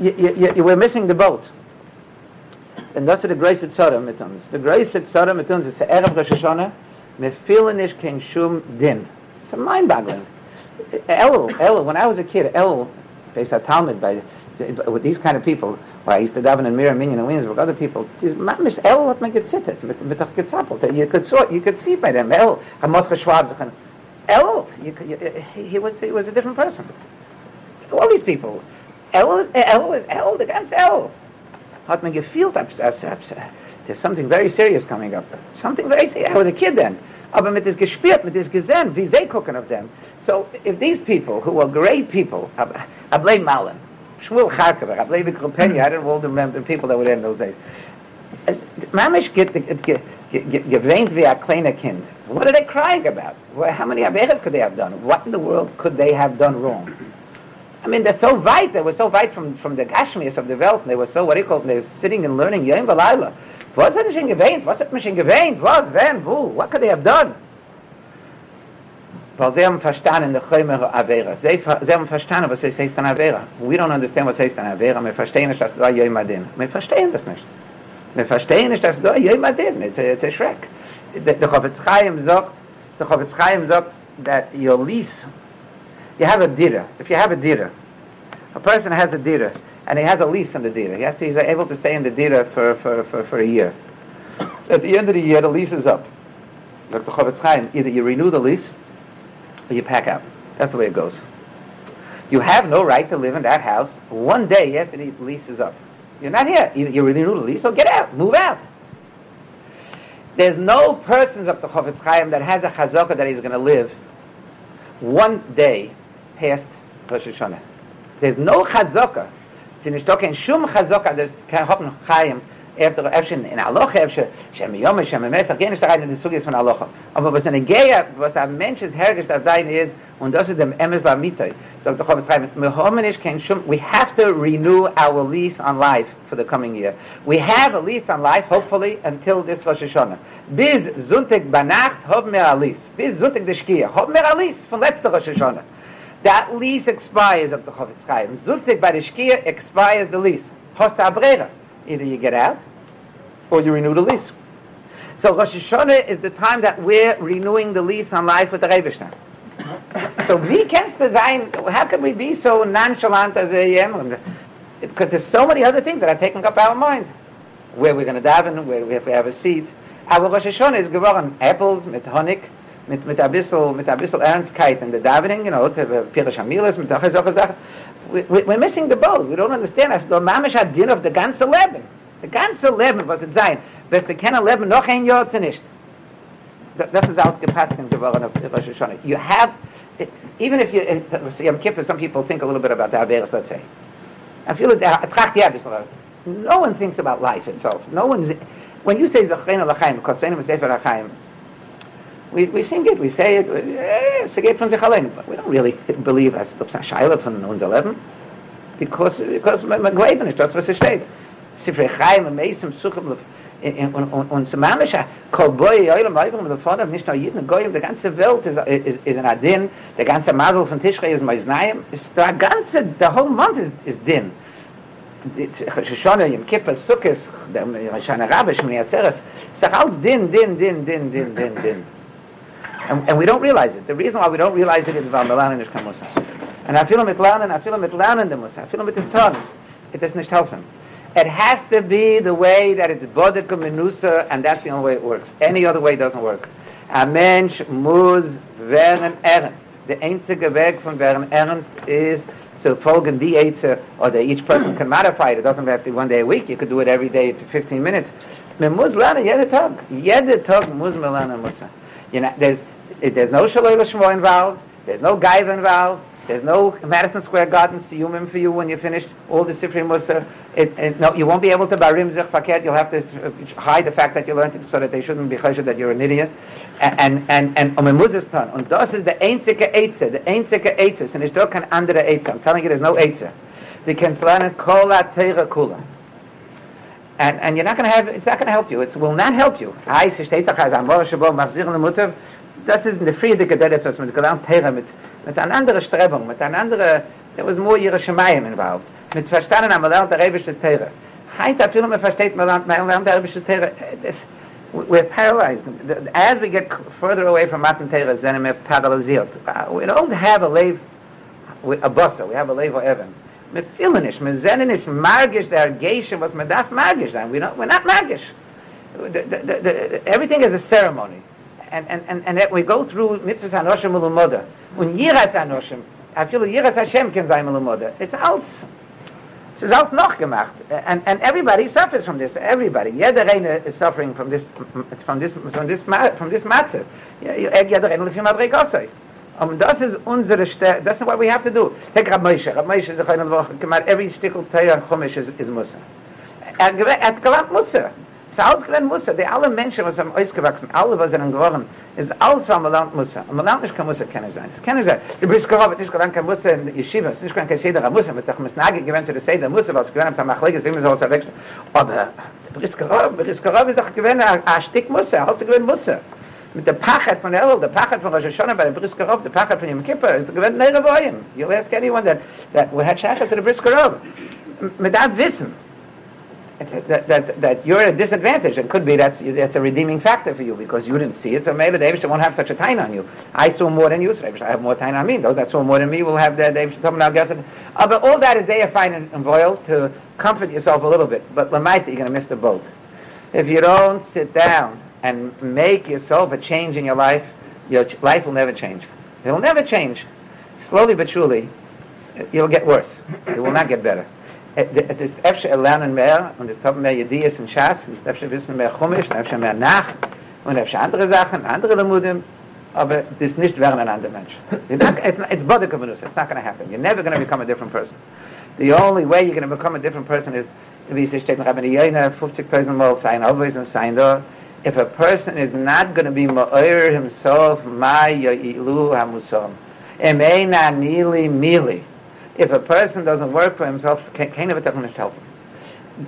You, you, you, we're missing the boat. And that's the grace at Tzara mit. The grace at Tzara mit is the Erev Rosh Hashanah, me feeling ish kein shum din. It's mind-boggling. Elul, Elul, when I was a kid, Elul, based on Talmud, by with these kind of people, where I used to daven in Mir, Minyan, and Williamsburg, other people, these mamish, El hat man gezittert, mit, mit doch gezappelt. You could, saw, you could see by them, El, Hamotcha Schwab, El, you, you, he, was, he was a different person. All these people, El, El, El, the ganze El. Hat man gefühlt, there's something very serious coming up. Something very serious. I was a kid then. Aber mit das gespürt, mit das gesehen, wie sie gucken auf them. So if these people, who are great people, I blame Malin, Shmuel Charkover, I blame Krupeni, I don't all remember the people that were in those days. Mamish get, get, get, gewähnt wie a kleiner Kind. What are they crying about? How many Averas could they have done? What in the world could they have done wrong? I mean, they're so weit, they were so weit from, from the Gashmias of the Welt, they were so, what do you call it, they were sitting and learning Yom Balayla. Was hat mich gewähnt? Was hat mich gewähnt? Was, wenn, wo? What could they have done? Weil sie haben verstanden, der Chömer Avera. Sie, sie haben verstanden, was es heißt an Avera. We don't understand, was heißt an Avera. Wir verstehen nicht, dass da Yom Adin. Wir verstehen das nicht. Wir verstehen nicht, dass da Yom Adin. A, it's a Shrek. Der Chofetz Chaim sagt, der Chofetz Chaim sagt, that your lease, you have a dira. If you have a dira, a person has a dira, and he has a lease on the dira. He has to, he's able to stay in the dira for, for, for, for a year. At the end of the year, the lease is up. The Chofetz Chaim, either you renew the lease, you pack out. That's the way it goes. You have no right to live in that house one day after the lease is up. You're not here. You, you renew the lease, so get out, move out. There's no person of the Chofetz Chaim that has a chazaka that he's going to live one day past Rosh Hashanah. There's no chazaka Sie nicht doch kein Schum Chazok, das kein Hoppen Chaim, efter efshin in aloch efshe shem yom shem mes gen ist rein in die suges von aloch aber was eine geya was ein mensch ist hergisch da sein ist und das ist dem emes la mitai so doch haben schreiben wir haben nicht kein shum we have to renew our lease on life for the coming year we have a lease on life hopefully until this was shona bis zuntek banacht haben wir a lease bis zuntek de shkia haben wir a lease von letzter shona that lease expires of the Chofetz Chaim. Zultig by the Shkia expires the lease. Hosta Abrera. Either you get out, or you renew the lease. So Rosh Hashanah is the time that we're renewing the lease on life with the Rebishter. so we can't design, how can we be so nonchalant as a Yem? Because there's so many other things that are taking up our mind. Where we're going to daven, where we have, we have a seat. Our Rosh Hashanah is geworden apples mit Honig, mit mit a bissel mit a bissel ernstkeit in der davening you know to pirish amilas mit solche solche sachen we're missing the boat. We don't understand. As the mamish had din of the ganze leben. The ganze leben was it sein best the kenner leben noch ein jahr zu nicht? Das ist aus gepasst in geworden of Rosh Hashanah. You have even if you see I'm kidding some people think a little bit about that let's say. I feel that attract yeah no one thinks about life itself. No one when you say zachain lachaim because when we say lachaim we, we sing it, we say it, it's a geht von sich allein. But we don't really believe as the Shaila von unser Leben. Because, because man glauben nicht, das was es steht. Sifrei Chaim, am Eisem, Suchem, und zum Mamisha, kol boi, oilem, oilem, und vorne, nicht nur jeden Goyim, die ganze Welt ist, ist, ist in Adin, der ganze Masel von Tischrei ist Meisnaim, ist der ganze, der whole month ist, ist Din. Shoshana, Yom Kippur, Sukkot, der Shoshana Rabbi, Shmini Atzeres, ist doch alles Din, Din, Din, Din, Din, Din, Din. And, and we don't realize it. The reason why we don't realize it is about Milan and Ishka Musa. And I feel mit Lernen, I feel mit Lernen the Musa, I feel. It does not help him. It has to be the way that it's Bodek Menusa, and that's the only way it works. Any other way doesn't work. A Mensch muss werden ernst. The einzige Weg von werden ernst is to folgen die Eitze, or that each person can modify it. It doesn't have to be one day a week. You could do it every day for 15 minutes. Man muss lernen, jede Tag. Jede Tag muss man lernen Musa. You know, there's it, there's no Shaloi Lashmo involved, there's no Gaiva involved, there's no Madison Square Garden Siyumim for you when you finish all the Sifri Musa. It, it, no, you won't be able to barim zich faket. You'll have to hide the fact that you learned it so that they shouldn't be choshed that you're an idiot. And and and um Muzistan. And das is the einzige Eitze, the einzige Eitze. And it's doch kein andere Eitze. I'm telling you, there's no Eitze. The kannst lernen kol teira kula. And, and you're not going to have, it's not going to help you. It will not help you. I say, steht doch, als am Mor Shabo, machzirin Mutter, das ist in der Friede Gedeles, was mit gelernt Teira, mit, mit einer anderen Strebung, mit einer anderen, there was more ihre Shemayim involved. Mit verstanden am lernt der Rebisch des Teira. Heint, da viel mehr versteht, man lernt, man lernt der Rebisch des Teira. We're paralyzed. As we get further away from Matan Teira, then we're paralyzed. We don't have a lave, a busser, we have a lave or Evan. Me fühlen nicht, me sehnen nicht magisch der Geisha, was me darf magisch sein. We don't, we're not magisch. The, the, the, the, everything is a ceremony. And, and, and, and that we go through mitzvahs hanoshim ulumoda. Und yiras hanoshim, I feel yiras Hashem can sein ulumoda. It's alles. Es ist alles noch gemacht. And, and everybody suffers from this. Everybody. Jeder eine is suffering from this, from this, from this, from this matzah. Jeder eine lefim adregosai. Um, das ist unsere Stärke, das ist what we have to do. Take Rab Moshe, Rab Moshe ist eine Woche, gemacht, every stickel Teir Chumash is, is Musa. Er, er hat gewandt Musa. Es ist alles gewandt Musa. Die alle Menschen, was haben ausgewachsen, alle, was sind geworden, ist alles, was man lernt Musa. Und man lernt nicht kein Musa kennen sein. Es kann nicht sein. Die Brisker hat nicht gewandt kein Musa in Yeshiva, es ist nicht gewandt kein Seder Musa, mit der Misnage gewinnt zu der Seder Musa, was gewandt am Machleges, wie man soll es erwechseln. Aber Brisker Brisker ist doch gewandt ein Stück Musa, sie gewandt Musa. mit der Pachet von Elul, der Pachet von Rosh Hashanah bei der Brisker Rov, der Pachet von Yom Kippur, ist gewinnt Neire Boyim. You'll ask anyone that, that we had Shachet to the Brisker Rov. Mit that wissen, that, that, that you're at a disadvantage. It could be that's, that's a redeeming factor for you because you didn't see it, so maybe the won't have such a time on you. I saw more than you, so I have more time on me. Those that saw more than me will have the David Shalom now guess it. Uh, but all that is there fine and, and royal to comfort yourself a little bit. But Lamaisa, you're going to miss the boat. If you don't sit down and make yourself a change in your life, your life will never change. It will never change. Slowly but surely, you'll get worse. It will not get better. Es ist öfter lernen mehr und es haben mehr Ideas und Schatz, es ist öfter wissen mehr Chumisch, öfter mehr Nacht und öfter andere Sachen, andere Lemudim, aber es ist nicht werden ein anderer Mensch. It's, it's body community, it's not going to happen. You're never going to become a different person. The only way you're going to become a different person is, wie es steht in Rabbi Yonah, 50.000 Mal sein, always and sein da, if a person is not going to be ma'ir himself, ma ya'ilu hamusam, emeina nili mili, if a person doesn't work for himself, keine wird davon nicht helfen.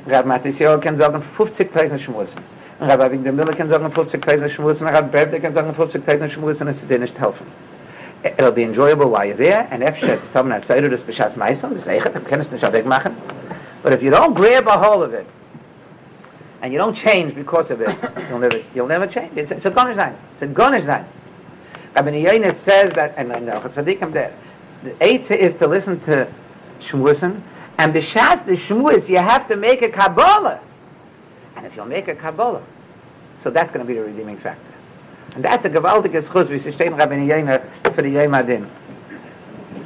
Rab Matisio kann sagen 50.000 Schmussen. Rab Avigdor Miller kann sagen 50.000 Schmussen. Rab Brebde kann sagen 50.000 Schmussen, es dir nicht helfen. It'll be enjoyable while you're there, and if it's Tom and Seidu, das Bishas Meisel, das Eichet, dann kannst du nicht wegmachen. But if you don't grab a hold of it, and you don't change because of it, you'll never, you'll never change. It's, it's a gonish line. It's a gonish line. Rabbi Yehuda says that, and, and uh, Tzaddikim there, the Eitzah is to listen to Shmuisen, and b'shas the Shmuis, you have to make a Kabbalah. And if you'll make a Kabbalah, so that's going to be the redeeming factor. And that's a gewaltige Schus, wie sie stehen Rabbi Yehuda for the Yom Adin.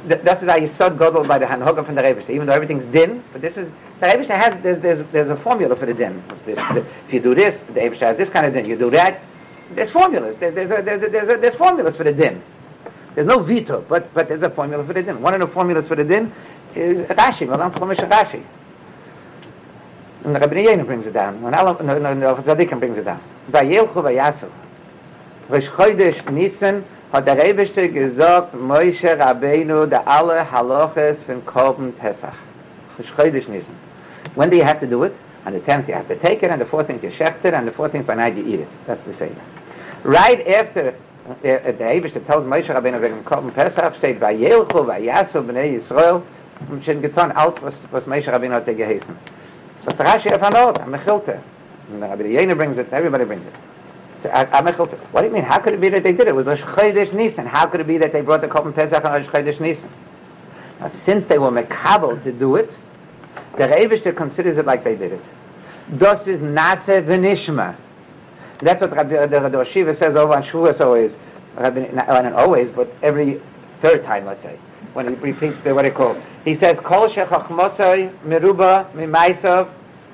Das ist ein Yisod Godel by the Hanhoga from the Rebbe. Even though everything's din, but this is the has there's, there's there's a formula for the din. If you do this, the Rebbe has this kind of din. You do that, there's formulas. There, there's a, there's a, there's, a, there's formulas for the din. There's no veto, but but there's a formula for the din. One of the formulas for the din is Rashi. Malam Chumash Rashi. And the Rabbi Yehuda brings it down. When Allah, no, no, no, Tzaddikim brings it down. Vayelchu vayasu. Rosh Chodesh Nisan hat der Rebeste gesagt, Moshe Rabbeinu, der alle Haloches von Korben Pesach. Rosh Chodesh Nisan. When do you have to do it? On the 10th you have to take it, and the 14th you shecht it, and the 14th by night you eat it. That's the same. Right after uh, der Rebeste tells Moshe Rabbeinu wegen Korben Pesach, steht, Vayelchu vayasu b'nei Yisrael, und schon getan, alles, was, was Moshe Rabbeinu hat sie geheißen. So Rashi auf Anot, am Mechilte. And Rabbi Yehuda brings it, everybody brings it. So, uh, Mechilte, what do you mean? How could it be that they did it? It was Rosh Chodesh Nisan. How could it be that they brought the Korban Pesach on Rosh Chodesh Nisan? Now, since they were mekabel to do it, the Rebishter considers it like they did it. Das is Nase V'nishma. That's what Rabbi the, the Shiva says over on Shavuos always. Rabbi, not, not always, but every third time, let's say, when he repeats the, what he called. He says, Kol shechachmosoi meruba mimaisov.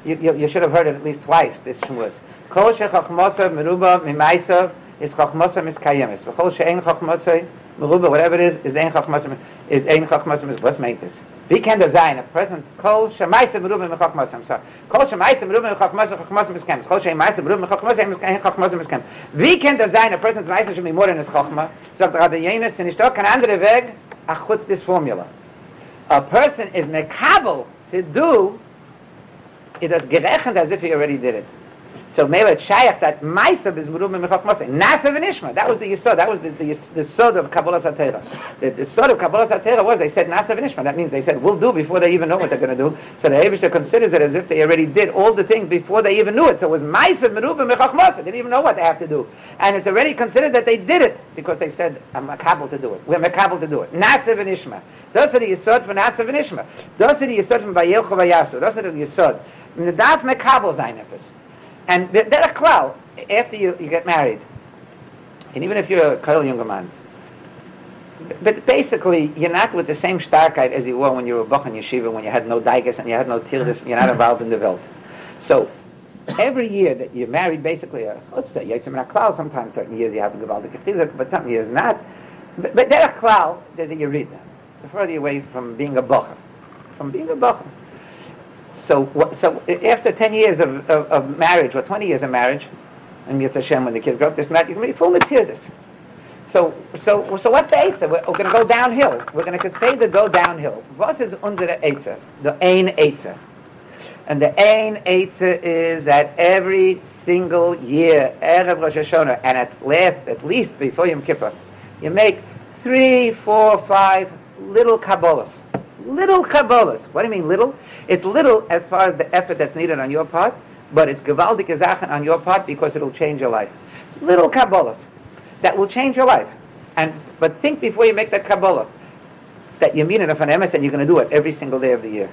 You, you, you should have heard it at least twice, this Shavuos. Kol shechachmosoi meruba mimaisov is chachmosoi miskayemis. V'chol she'en chachmosoi meruba, whatever it is, is ein chachmosoi, is ein chachmosoi, what's made this? Wie kann das sein? A person's kol shemaise meruba mechachmosoi, I'm sorry. Kol shemaise meruba mechachmosoi, chachmosoi miskemes. Kol shemaise meruba mechachmosoi, ein chachmosoi miskemes. Wie kann das sein? A person's meise schon mit Moren ist chachma. Sagt Rabbi Yenes, sind ich doch kein anderer Weg, ach chutz this formula. A person is mekabel to do, it is gerechnet as if he already did it. So maybe it's that Maisav is Merubim Mechach Mosai. Nase V'nishma. That was the Yisod. That was the, the, the Yisod of Kabbalah Satera. The, the Yisod of Kabbalah Satera was they said Nase V'nishma. That means they said we'll do before they even know what they're going to do. So the Abishah considers it as if they already did all the things before they even knew it. So it was Maisav Mechach Mosai. They didn't even know what they have to do. And it's already considered that they did it because they said I'm Makabal to do it. We're Makabal to do it. Nase V'nishma. Das ist die Yisod von Asa von Ishma. Das ist die Yisod von Vayelcho Vayasu. Das Yisod. Und darf mekabel. And there are klau, after you, you get married, and even if you're a kol younger man, but basically, you're not with the same starkheit as you were when you were Bach in Yeshiva, when you had no daigas and you had no tirdis, and you're not involved in the Welt. So, every year that you're married, basically, uh, let's say, Yitzim and Klal, sometimes certain years you have a Gavaldik Chizak, but some years not. But, but there are Klal, there's a Yerida, the further away from being a Bach, from being a Bach. So, so after 10 years of, of, of, marriage, or 20 years of marriage, and Yitzhak Hashem, when the kids grow up, this not, you can be full material. So, so, so what's the Eitzah? We're, we're going to go downhill. We're going to say the go downhill. What is under the Eitzah? The Ein Eitzah. And the Ein Eitzah is that every single year, Erev Rosh Hashanah, and at last, at least before Yom Kippur, you make three, four, five little Kabbalahs. Little Kabbalahs. What do you mean little? It's little as far as the effort that's needed on your part, but it's gewaldige Sachen on your part because it'll change your life. Little Kabbalahs that will change your life. And but think before you make that Kabbalah that you mean it an emes and you're going to do it every single day of the year.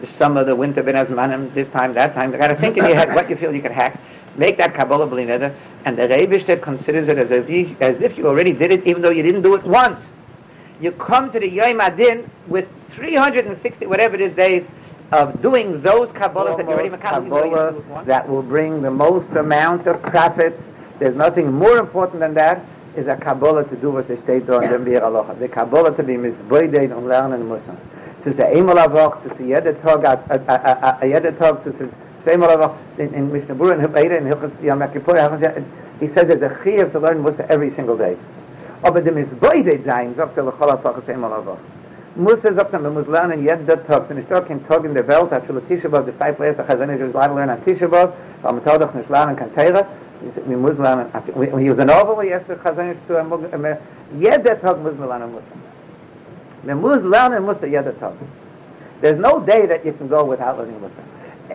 The summer, the winter, ben azmanim, this time, that time. You got to think in your head what you feel you can hack. Make that Kabbalah b'lineder, and the Rebishter considers it as if, you, as if you already did it, even though you didn't do it once. You come to the Yom Adin with 360 whatever it is days of doing those Kabbalahs that you already Kabbalah that will bring the most amount of profits there's nothing more important than that is a Kabbalah to do was es steht da in dem Wir Aloha. The Kabbalah to be misbeided und lernen müssen. Es ist einmal a Woche, es ist jeder Tag, a jeder Tag, es ist zweimal a Woche, in Mishnah Bura, in Hilchas Yom Kippur, he says there's a chiyah to learn Musa every single day. Aber the misbeided sein, sagt er, lechol a-Tag, es einmal a Woche. Musa sagt er, man muss lernen jeder Tag, so nicht kein Tag in der Welt, hat schon Tisha B'Av, die five layers, der Chazan ist, lernen an Tisha B'Av, aber man taucht nicht lernen kann Teire, mi muss lernen when he was an over yes the khazan to a jeder tag muss man lernen muss man. Muss lernen muss jeder tag. There's no day that you can go without learning muss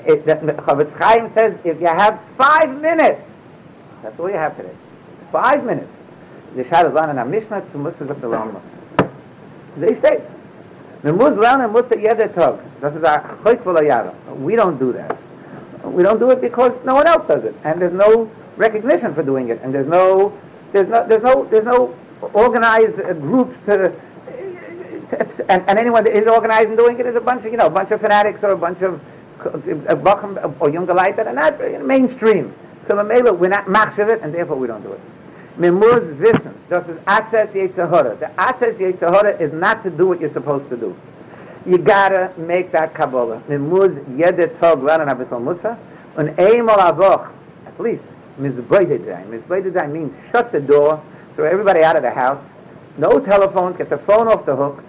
it the Chavetz Chaim says if you have five minutes that's all you have today. Five minutes the of lernen a mishnah to muss of the muss they say man muss lernen muss jeder tag das ist a choykvola yara we don't do that. We don't do it because no one else does it. And there's no recognition for doing it, and there's no, there's no, there's no, there's no organized uh, groups to, and, and anyone that is organized and doing it is a bunch of, you know, a bunch of fanatics or a bunch of uh, or younger light that are not mainstream. So the we're not machshav it, and therefore we don't do it. Mimuz wissen, das ist Atzes Yetzirah. The Atzes Yetzirah is not to do what you're supposed to do. You gotta make that Kabbalah. Mimuz jede Tag lernen a bissl Musa, und einmal a Woche, at least, Mizbaited Zayin. Mizbaited Zayin means shut the door, throw everybody out of the house, no telephone, get the phone off the hook,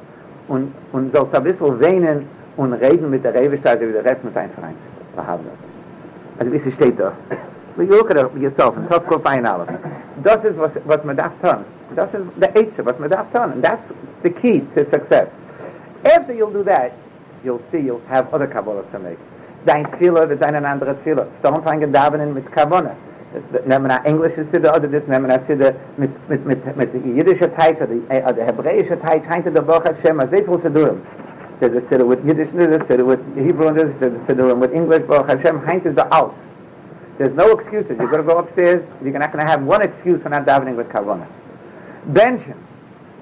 und, und so ein bisschen weinen und reden mit der Rebestadt wie der Rest mit seinem Freund. Verhaben das. Also wie es steht da. You look at it yourself, and talk fine all of it. Das ist was, was man darf tun. Das ist der Eitze, was man darf tun. And that's the key to success. After you'll do that, you'll see you'll have other Kabbalahs to make. Dein Tfilah wird ein anderer Tfilah. Don't find a davening mit Kabbalah. nehmen wir englische Sitte oder das nehmen wir Sitte mit mit mit mit der jüdische Teil oder äh, der hebräische Teil scheint der mal sehr viel zu tun there's a Sitte with Yiddish there's a Sitte with Hebrew there's a Sitte with English Baruch Hashem heint is the there's no excuses you've got to go upstairs you're not going to have one excuse for not davening with Kavanah benching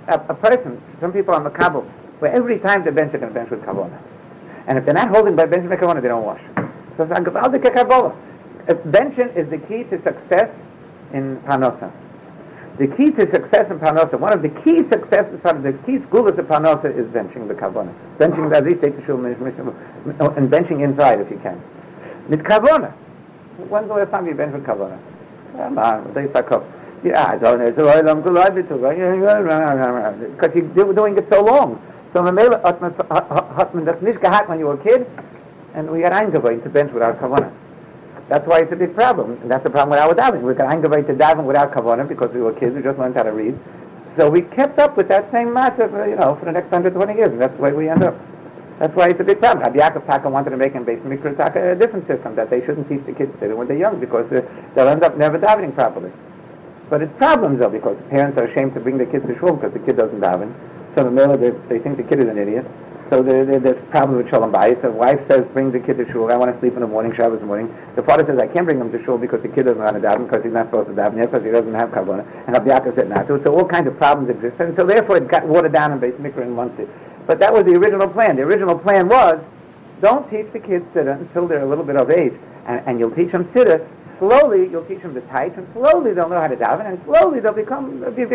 a, a person some people on the Kabul where every time they bench they're going to bench with Kavanah and if they're not holding by benching with Kavanah they don't wash so it's a Kabbalah Benching is the key to success in Panosa. The key to success in Panosa, one of the key successes, one of the key schools of Panosa is benching the Kavona. Benching the Aziz, take the shul, and benching inside if you can. Mit Kavona. When's the last time you bench with Kavona? Come on, they suck up. Yeah, I don't know. So I'm glad to because you're doing it so long. So Mamela hat man das nicht when you were a kid, and we got eingewöhnt to bench without Kavona. That's why it's a big problem. And that's the problem with our davening. We can aggravate to daven without kavanah because we were kids. We just learned how to read. So we kept up with that same matter, for, you know, for the next 120 years. And that's the way we end up. That's why it's a big problem. Rabbi Yaakov Taka wanted to make in base Mikra Taka a different system, that they shouldn't teach the kids to do when they're young because uh, they'll end up never davening properly. But it's problems though because the parents are ashamed to bring the kids to shul because the kid doesn't daven. So the miller, they, they think the kid is an idiot. So there, there, there's problems with shalom bayis. The wife says, bring the kid to shul. I want to sleep in the morning, Shabbos morning. The father says, I can't bring him to shul because the kid doesn't want to daven because he's not supposed to daven yet because he doesn't have kavana. And Rabbi Yaakov said not to. So all kinds of problems exist. And so therefore it got watered down in base mikra in one city. But that was the original plan. The original plan was, don't teach the kids siddur until they're a little bit of age. And, and you'll teach them siddur. Slowly, you'll teach them the tights, and slowly they'll know how to daven, and slowly they'll become, they'll be a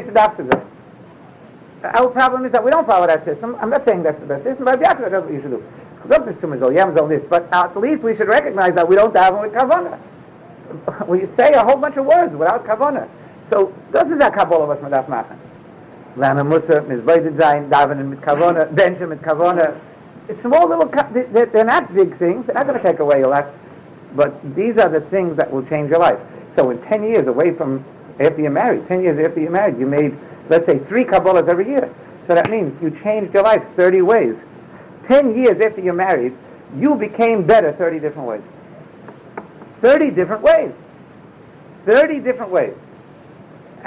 our problem is that we don't follow that system. I'm not saying that's the best system, but that's what you should do. But at least we should recognize that we don't daven with kavanah. (laughs) We say a whole bunch of words without kavanah. So this is a Kabbalah was man darf Lana Musa, Zayin, daven mit kavanah, benchen mit kavanah. It's small little, they're not big things. They're not going to take away your life. But these are the things that will change your life. So in 10 years away from after you're married, 10 years after you're married, you made let's say three Kabbalahs every year. So that means you changed your life 30 ways. 10 years after you're married, you became better 30 different ways. 30 different ways. 30 different ways.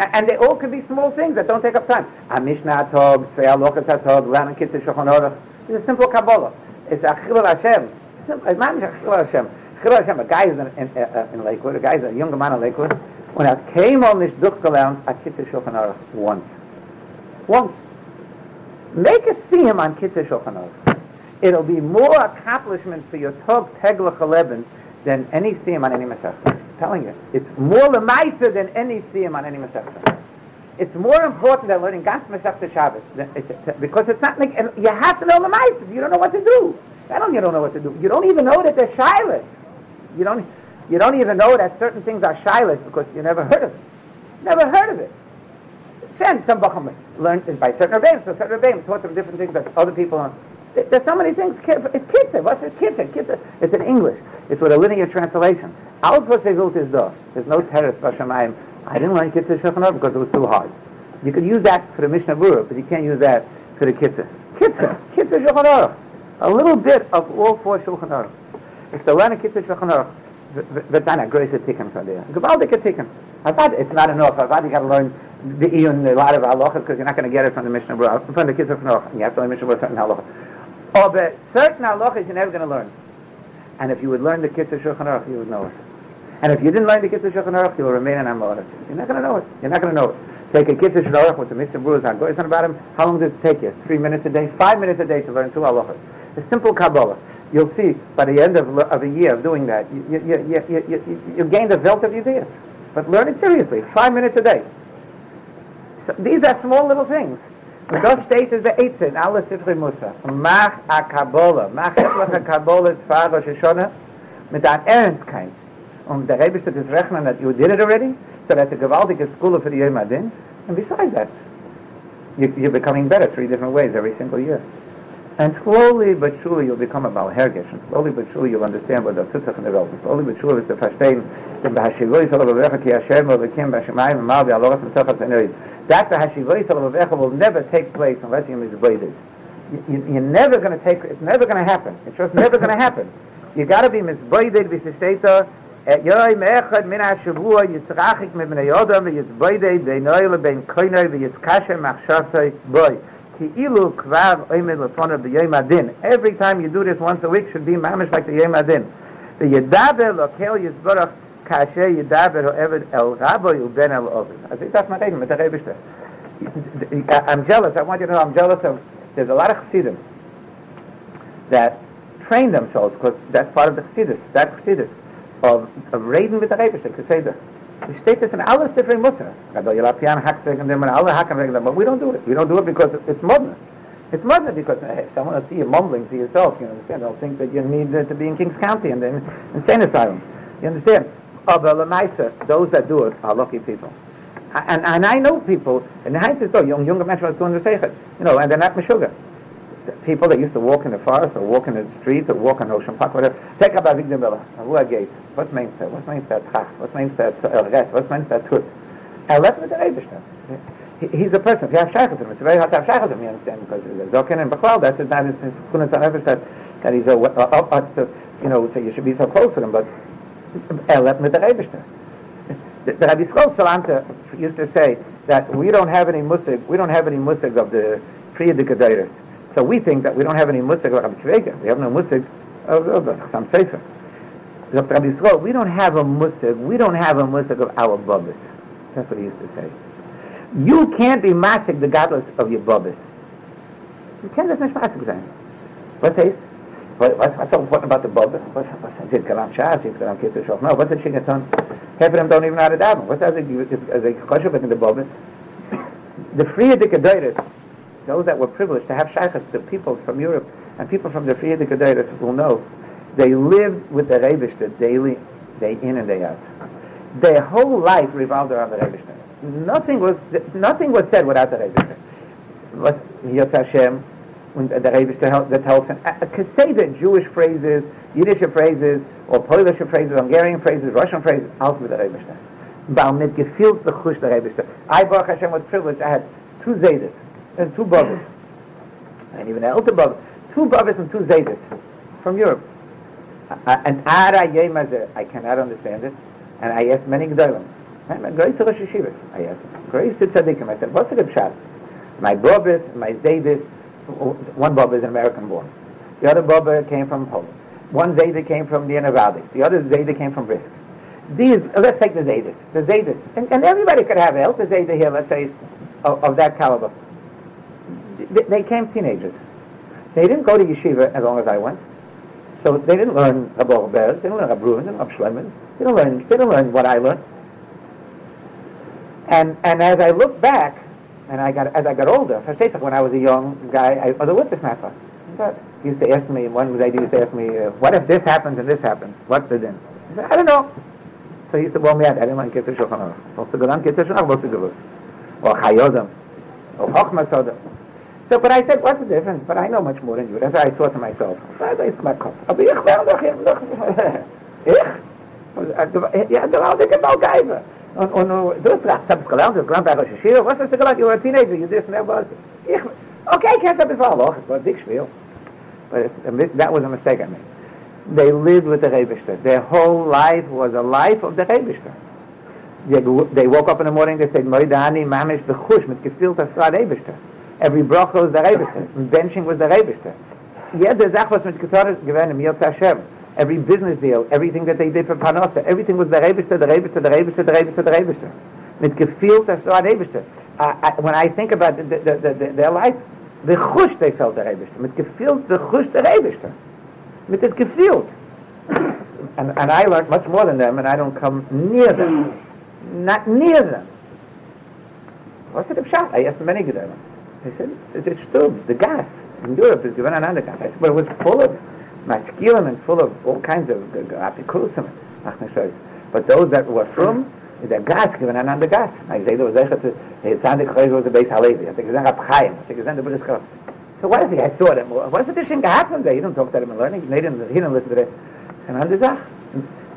And they all could be small things that don't take up time. A Mishnah Tov, Tzvei Alochas HaTov, Ran Kitzur Shulchan Aruch. It's a simple Kabbalah. It's a Chilul Hashem. It's a Chilul Hashem. Chilul Hashem. A guy is in, in, uh, in Lakewood, a guy is a younger man in Lakewood, when er keinmal nicht durchgelernt a Kitzur Shulchan Aruch once. Once. Make a siyam on Kitzur Shulchan Aruch. It'll be more accomplishment for your Tov Teglach 11 than any siyam on any Masechta. Telling you. It's more lemaisa than any siyam on any Masechta. It's more important than learning Gas Masechta Shabbos. Because it's not like, you have to know lemaisa. You don't know what to do. Not only you don't know what to do, you don't even know that they're shilas. You don't, you don't even know that certain things are shilas because you never heard of it. Never heard of it. Shem, some Bacham learned by certain rabbis, so certain rabbis taught them different things that other people don't. There's so many things. It's kitzah. What's it? Kitzah. It's in English. It's with a linear translation. Alles was Segult is da. There's no terrorist Bashamayim. I didn't learn Kitzah Shulchan because it was too hard. You could use that for the Mishnah Berurah, but you can't use that for the Kitzah. Kitzah. Kitzah Shulchan Aruch. A little bit of all four Shulchan Aruch. It's the learn Kitzah Shulchan Aruch, the Tana wird dann ein größer Ticken von dir. Gewaltiger Ticken. Avad, it's not enough. Avad, you got to learn the Iyun, a lot of halachas, because you're not going to get it from the Mishnah Berurah, from the kids of Noach. You have to learn Mishnah Berurah certain halachas. Oh, but certain halachas you're never going to learn. And if you would learn the of Shulchan Aruch, you would know it. And if you didn't learn the of Shulchan Aruch, you will remain in Amalek. You're not going to know it. You're not going to know it. Take a of Shulchan Aruch with the Mishnah Berurah, on going about him. How long does it take you? Three minutes a day? Five minutes a day to learn two halachas. A simple Kabbalah you'll see by the end of, of a year of doing that, you, you, you, you, you, you gain the wealth of ideas. But learn it seriously, five minutes a day. So these are small little things. Und das steht es beitze in alle Sifri Musa. Mach a Kabbalah. Mach etwas a Kabbalah is Fahad Rosh Hashanah mit an Ernstkeit. Und der steht es rechnen that you did it already, so that's a gewaltige school for the Yom Adin. And besides that, you, you're becoming better three different ways every single year. And slowly but surely you'll become a Balhergish, and slowly but surely you'll understand what the Tzitzach in the world, and slowly but surely it's the Fashtein, the Bahashivoi Salav Ki Hashem Lekim Bashemayim Amal V'Aloras Mitzafat Zenerid. That the Hashivoi Salav will never take place unless you're misbladed. You're never going to take, it's never going to happen. It's just never going to happen. You got to be misbladed, v'sishteta, יום אחד מן השבוע יצרחיק מבני אדם ויצבוידי בינו לבין koinoi ויצקשר מחשבתוי בוי. Ki'ilu kvar oimed lefona b'yom adin. Every time you do this once a week should be mamish like the yom adin. The yedaber lokel yizborach kasher yedaber ho'eved el rabo yuben el ovid. I think that's my name, mit der I'm jealous, I want you to know I'm jealous of, there's a lot of chassidim that train themselves, because that's part of the chassidus, that chassidus, of, of raiding with the Rebishter, to say that. Die steht es in alle Sifrei Mutter. Gadol Yelapian hackt wegen dem and alle hacken wegen dem. But we don't do it. We don't do it because it's modern. It's modern because hey, someone will see you mumbling to yourself, you understand? They'll think that you need uh, to be in Kings County and then insane asylum. You understand? Aber Lamaisa, those that do it are lucky people. And, and I know people, and the Heinz so young, younger men are doing the Seichet, you know, and they're not Meshuggah people that used to walk in the forest or walk in the streets or walk on Ocean Park, whatever, take up Avigdor Miller, who are gate. What means that? What means that? What means that erget? What means that tut? Let me the Eibishter. He's a person. If you have shaykhim, it's very hard to have shaykhim, you understand, because the Zokin and Bachlal, that's his name, it's Kunas on that, that he's a, up, up to, you know, so you should be so close to him, but er let me the Eibishter. The Rabbi Skol Salanta used to say that we don't have any musig, we don't have any musig of the Friedrich Gedeiris. So we think that we don't have any musik of Rabbi Shvega. We have no musik of, of, of some sefer. Rabbi Yisrael, we don't have a musik. We don't have a musik of our bubbas. That's what he used to say. You can't be masik the godless of your bubbas. You can't just masik sein. What says? What, what's, what's so important about the bubbas? What's, what's, is it Shas? Is it Kalam Kitzur Shoch? No, the Shingaton? Half of them don't even know how to daven. What's that? Is a kosher in the bubbas? The Friedrich Gedeiris, those that were privileged to have shaykhs, the people from Europe and people from the Friedrich Gedeiris will know, they lived with the Rebishter daily, day in and day out. Their whole life revolved around the Rebishter. Nothing was, nothing was said without the Rebishter. Was Yotz Hashem, und der Rebishter that helps. And say the Jewish phrases, Yiddish phrases, or Polish phrases, Hungarian phrases, Russian phrases, alles mit der Rebishter. Weil mit the Chush der Rebishter. I, Baruch Hashem, was privileged, I had two Zaydas and two brothers, and even an elder brother, two brothers and two Zaydis from Europe. And Ara I cannot understand it, and I asked many Gdolim. Grace Rosh Yeshiva, I asked. Grace to Tzaddikim, I said, what's the good shot? My brothers, my Zaydis, one brother is an American born. The other brother came from Poland. One Zayda came from the Nevardik. The other Zayda came from Brisk. These, let's take the Zaydis. The Zaydis. And, and everybody could have a Zayda here, let's say, of, of that caliber. They, came teenagers. They didn't go to yeshiva as long as I went. So they didn't learn Rabbi Bez, they didn't learn Abruvin, they didn't learn Shlemin, they didn't learn, they didn't learn what I learned. And, and as I look back, and I got, as I got older, when I was a young guy, I was a witness matter. He used to ask me, one he used to ask me, uh, what if this happens and this happens? What's the din? I said, I don't know. So he used to, well, me, I didn't want to get to Shulchan Aruch. Supposed to go down, get to Shulchan Aruch, to go Or Chayodam, or Chochmas Adam. So, but I said, what's the difference? But I know much more than you. That's what I thought to myself. Ich ich, (laughs) ich? Ja, du hast dich gebaut Geiber. Und, und, du hast es gelernt, hast gelernt, Rosh Hashiva, was hast du gelernt? You were a teenager, you didn't know. Ich, okay, ich kenne ein bisschen Loch, es war dick schwer. But that was a mistake I made. They lived with the Rebishter. Their whole life was a life of the Rebishter. They, they woke up in the morning, they said, Moidani, Mamish, Bechush, mit gefilt das Rebishter. Every bracha was the Rebishter. Benching was the Rebishter. Jede Sache, was mit gewähnt, im Yotz Hashem. Every business deal, everything that they did for Panosa, everything was the Rebishter, the Rebishter, the Rebishter, the Rebishter, the Rebishter. Mit gefielt das Rebishter. When I think about the, the, the, their life, the chush they felt the Rebishter. Mit gefielt the chush the Rebishter. Mit it gefielt. (coughs) And, and I learned much more than them, and I don't come near them. Not near them. What's it a shot? I asked many Gedolim. They said, it's still the gas in Europe is given another gas. But it was full of masculine and full of all kinds of apikusim. But those that were from, the gas given another gas. I say there was a it sounded crazy was the base Halevi. I think it's Rab Chaim. I think it's the Buddhist scholar. So what is he? I saw them. What's the thing that happened there? He didn't talk to them in learning. He didn't, he didn't listen to this. And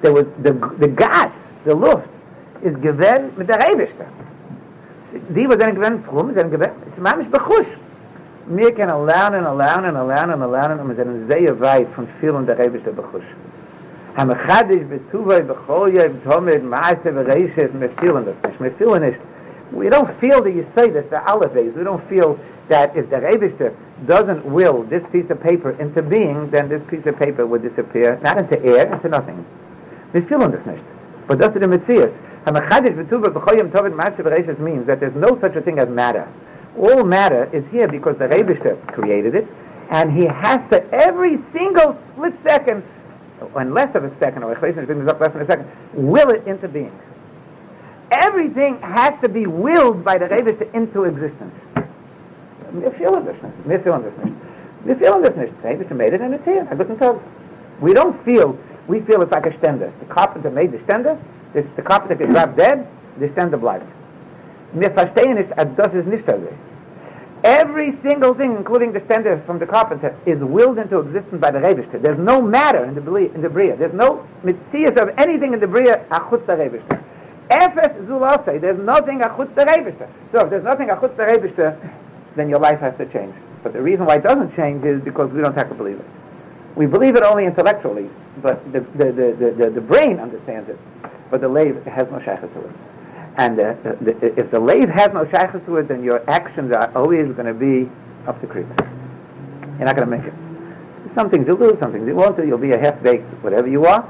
there was the, the gas, the luft, is given with the Rebishter. Die was dann gewen frum sind gewen es war mich bechusch mir kann lernen und lernen und lernen und lernen und sind sehr weit von viel und der rebste bechusch haben wir gerade ich bezu bei bechoje im tomet maße bereise mit viel und das mit viel nicht we don't feel that you say this the elevates we don't feel that if the rebste doesn't will this piece of paper into being then this piece of paper would disappear not into air into nothing. Wir fühlen das nicht but das ist der Metzies Hamachadish v'tuva b'choyim tovin ma'aseh v'reishas means that there's no such a thing as matter. All matter is here because the Rebishter created it, and he has to, every single split second, and less of a second, or a Echlesin brings up less than a second, will it into being. Everything has to be willed by the Rebishter into existence. Wir fühlen das nicht. Wir fühlen das nicht. Wir fühlen das. The made it and it's here. I couldn't tell. We don't feel, we feel it's like a stender. The carpenter made the stender, Das der Carpenter get dropped dead, the stand bleibt. Wir verstehen es, das ist. Every single thing, including the standard from the carpenter, is willed into existence by the Rebishter. There's no matter in the, in the Bria. There's no mitzias of anything in the Bria achutz the Rebishter. Efes zulase, there's nothing achutz the Rebishter. So if there's nothing achutz the Rebishter, then your life has to change. But the reason why it doesn't change is because we don't have to believe it. We believe it only intellectually, but the, the, the, the, the brain understands it but the lave has no shaykhs to it. And uh, the, if the lave has no shaykhs to it, then your actions are always going to be up the creek. You're not going to make it. Something to do, something to want to. You'll be a half-baked, whatever you are,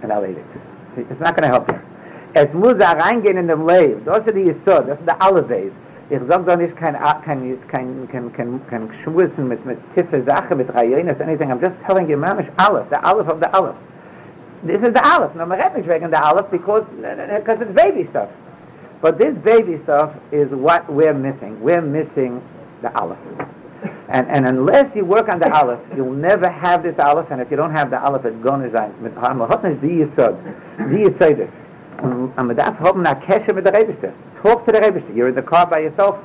and I'll eat it. It's not going to help you. Es muss da reingehen in dem Leib. Das ist die Yisod, das ist der Alleweis. Ich sag doch nicht kein, kein, kein, kein, kein, kein Schwussen mit, mit tiefe Sache, mit Rayenes, anything. I'm just telling you, Mamish, Aleph, the Aleph of the Aleph. This is the Aleph. No, read nicht wegen the Aleph because, because it's baby stuff. But this baby stuff is what we're missing. We're missing the Aleph. And, and unless you work on the Aleph, you'll never have this Aleph, and if you don't have the Aleph, it's going to. Mit Hamahotna is the with the Rebishter. Talk to the Rebishter. You're in the car by yourself.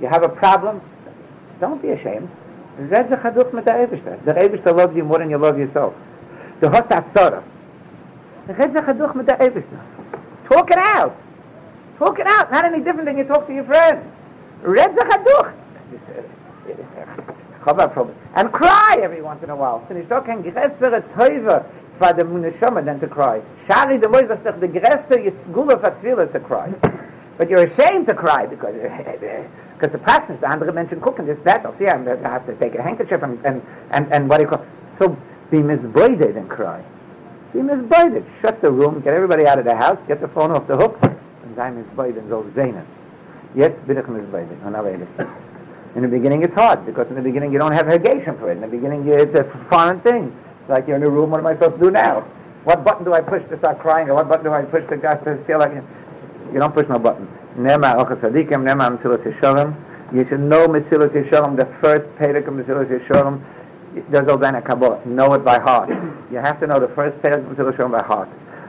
You have a problem. Don't be ashamed. Red the Chaduch with the Rebishter. The Rebishter loves you more than you love yourself. The Host Atzorah. Red the Chaduch with the Rebishter. Talk it out. Talk it out. Not any different than you talk to your friend. Red the Chaduch. And cry every once in a while. Finde ich doch kein größere Teufel for the Muneshama than to cry. Shari the Moise doch the größte Yisgula for Tefillah to cry. But you're ashamed to cry because because the practice, the andere Menschen gucken, this, that, they'll see, I have to take a handkerchief and, and, and, and what do you call So be misboided and cry. Be misboided. Shut the room, get everybody out of the house, get the phone off the hook, and I'm misboided, so Zainab. Jetzt bin ich misboided, und aber in the beginning it's hard because in the beginning you don't have hegation for it. In the beginning it's a foreign thing. It's like you're in a room, what am I supposed to do now? What button do I push to start crying or what button do I push to guys to feel like you don't push no button. Nema Orchos Tzadikim, nema mesilas yesharim. You should know mesilas yesharim, the first pedic of There's Obana Kabbalah. Know it by heart. You have to know the first pedic of yesharim by heart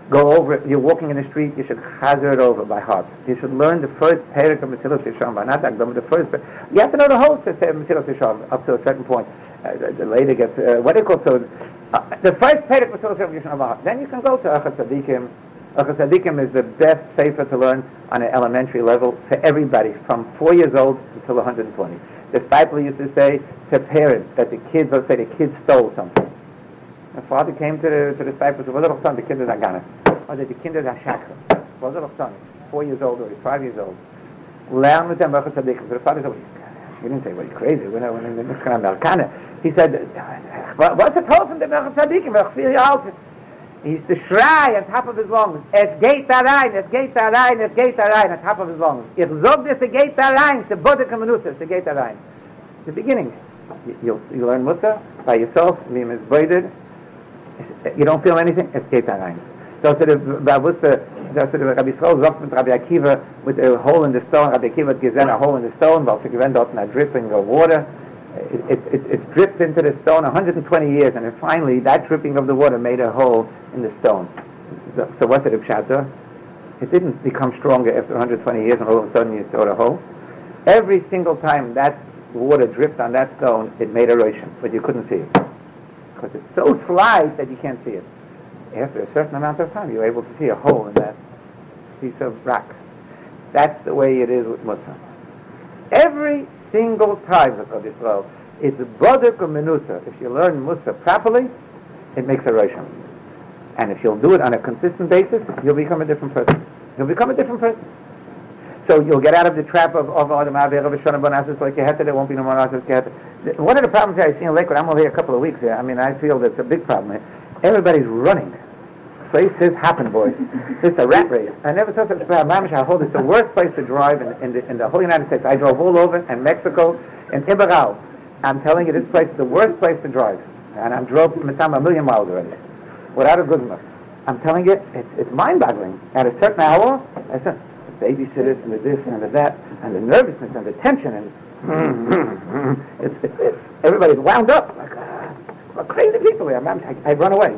go over it. You're walking in the street, you should hazard it over by heart. You should learn the first parak of Mesilas Yesharim by not the first. You have to know the whole Mesilas Yesharim up to a certain point. Uh, the, the later gets uh, what do you call so? Uh, the first parak of Mesilas Yesharim. Then you can go to Orchos Tzadikim. Orchos Tzadikim is the best safer to learn on an elementary level for everybody from four years old until 120. disciple used to say to parents that the kids, let's say the kids stole something. The father came to the, to the disciples and said, What's son? The kids are gone. Oh, or the kids are shakra. What's the son? Four years old or five years old. Learn with them, Rechot Tzadik. The father said, He didn't say, well, crazy. We're not going to be He said, What's the problem with the Rechot Tzadik? We're not going to He used to schrei on top of his lungs, es geht da rein, es geht da rein, es geht da rein, on top of his lungs. Ich sag dir, es geht da rein, es Bodek Menusa, es geht da rein. The beginning. You, you learn Musa by yourself, wie man is you don't feel anything, es geht da rein. So to the, da wusste, da to the Rabbi Yisrael sagt mit Rabbi Akiva, with a hole in the stone, Rabbi Akiva hat gesehen a hole in the stone, weil sie gewinnt dort a dripping of water, it, it, it, dripped into the stone 120 years, and then finally that dripping of the water made a hole in the stone. So, so what did it? It didn't become stronger after 120 years, and all of a sudden you saw the hole. Every single time that water dripped on that stone, it made erosion, but you couldn't see it because it's so slight that you can't see it. After a certain amount of time, you're able to see a hole in that piece of rock. That's the way it is with Musa. Every single time of Israel, it's Bodek Menusa. If you learn Musa properly, it makes a Rishon. And if you'll do it on a consistent basis, you'll become a different person. You'll become a different person. So you'll get out of the trap of of Adam Avir of Shana Bonasis like Keheter. There won't be no more Nasis. One of the problems I see in Lakewood, I'm only here a couple of weeks here. I mean, I feel that's a big problem. Everybody's running. Place has happened, boys. (laughs) This is a rat race. I never saw such a problem. I hold it's the worst place to drive in, in, the, in the whole United States. I drove all over in Mexico, in Ibarral. I'm telling you, this place is the worst place to drive. And I drove Matam a million miles already, without a good enough. I'm telling you, it's, it's mind-boggling. At a certain hour, I said, the babysitters and the this and the that and the nervousness and the tension and (laughs) it's, it's, it's everybody's wound up like, uh, crazy people here. I, I run away.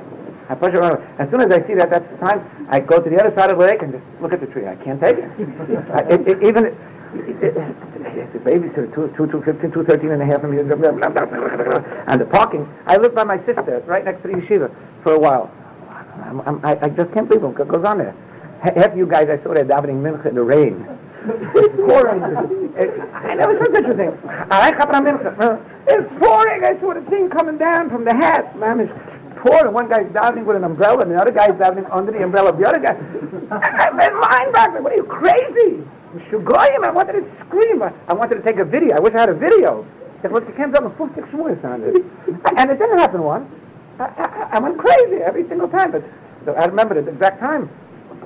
I push it away. As soon as I see that that's the time, I go to the other side of the lake and just look at the tree. I can't take it. (laughs) I, it, it even it, it, the babysitter, two, two, two, 15, two, 13 and a half, and the parking. I live by my sister right next to the yeshiva for a while. I'm, I'm, I, I just can't believe what goes on there half you guys I saw there davening mincha in the rain. it's pouring. I never saw such a thing. It's pouring. I saw the thing coming down from the hat. Man, it's pouring. One guy's davening with an umbrella, and the other guy's davening under the umbrella of the other guy. I'm mind boggling. What are you crazy? Shugoyim. I wanted to scream. I wanted to take a video. I wish I had a video. well, you can't tell 50 shmuas on this. and it didn't happen once. I, I, I went crazy every single time, but I remember the exact time.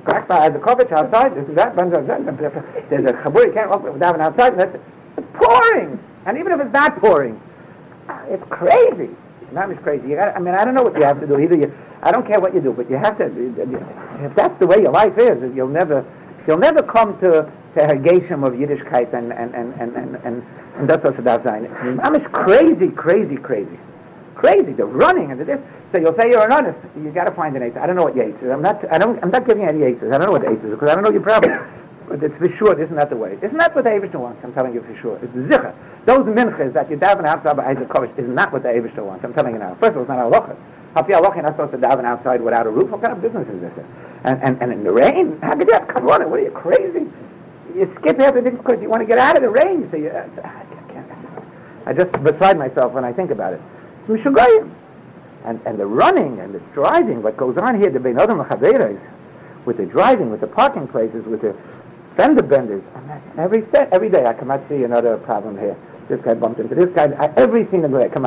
Back by the outside, there's that, there's a chabur, you can't walk without an outside, and it's pouring. And even if it's not pouring, uh, it's crazy. Not as crazy. You got I mean, I don't know what you have to do. Either you, I don't care what you do, but you have to. If that's the way your life is, you'll never, you'll never come to to hergeshim of Yiddishkeit and and and and and and, that's what about sein. I'm just crazy, crazy, crazy, crazy. The running and this. So you'll say you're an honest. You got to find an eight. I don't know what yates is. I'm not. I don't. I'm not giving any eights. I don't know what the eights is because I don't know your problem. (coughs) But it's for sure. Isn't that the way? Isn't that what the Eibishter wants? I'm telling you for sure. It's zicha. Those minchas that you daven outside by Isaac Kovish is not what the Eibishter wants. I'm telling you now. First of all, it's not halacha. Far halacha not supposed to daven outside without a roof? What kind of business is this? And and, and in the rain? How could you have come on? What are you crazy? You skip everything because you want to get out of the rain. So you, uh, I, can't, I just beside myself when I think about it. Mishugayim. And, and the running and the driving, what goes on here, the Ben Adam with the driving, with the parking places, with the fender benders. Every set, every day I come out see another problem here. This guy bumped into this guy. I, every single day come.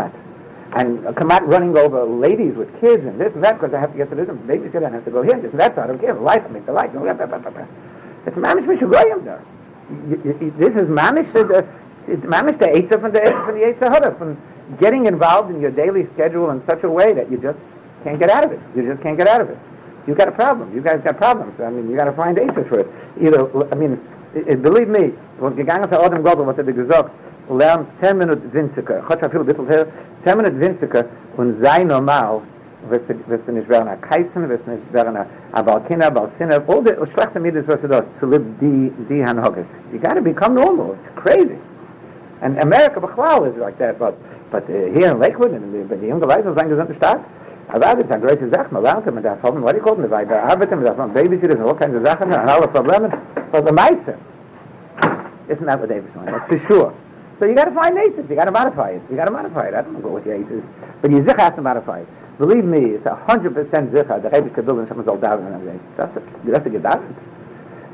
And I come out running over ladies with kids and this and that because I have to get to this and babysitter and I have to go here and this and that. So I don't care. The life, I mean, the life. It's managed Mishugoyim there. This is to, it's managed the Eitzah from the, from the from getting involved in your daily schedule in such a way that you just can't get out of it. You just can't get out of it. You've got a problem. You guys got problems. I mean, you got to find answers for it. Either, I mean, it, it, believe me, when gegangen zu Adam Gobel, was er gesagt, lernt zehn minut winziger hat er viel bitte her zehn minut winziger und sei normal wirst du nicht werden ein kaisen wirst du nicht werden ein balkina balsina all der schlecht mit das was das zu leben die die han hoge you got to become normal it's crazy and america bechlau is like that but but uh, here in lakewood and the the young guys are saying gesamte not Aber das ist eine große Sache, man lernt, immer davon, man was ich kommt, weil wir arbeiten, man darf haben, Babysitter sind, auch keine Sachen, und alle Probleme, aber die meisten, ist nicht mehr, was ich sage, das ist für sure. So you got to find aces, you got to modify it, you got to modify it, I don't know what the aces, but you zich has to modify it. Believe me, it's a hundred percent zicha, the Rebbe build and someone's all down on that. That's a, that's a gedacht.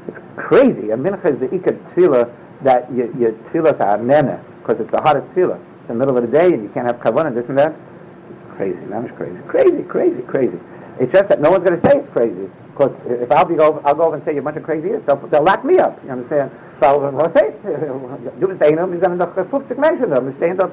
It's crazy. A mincha is the ikad tefillah that you, your tefillahs are nene, because it's the hottest tefillah. It's the middle of the day and you can't have kavanah, this and that. It's crazy. That crazy. Crazy, crazy, crazy. It's just that no one's going to say it's crazy. Because if I'll be over, I'll go over and say you're a bunch of crazy they'll, they'll lock me up. You understand? So I'll say, du bist einer, wir sind noch 50 Menschen da, wir stehen dort.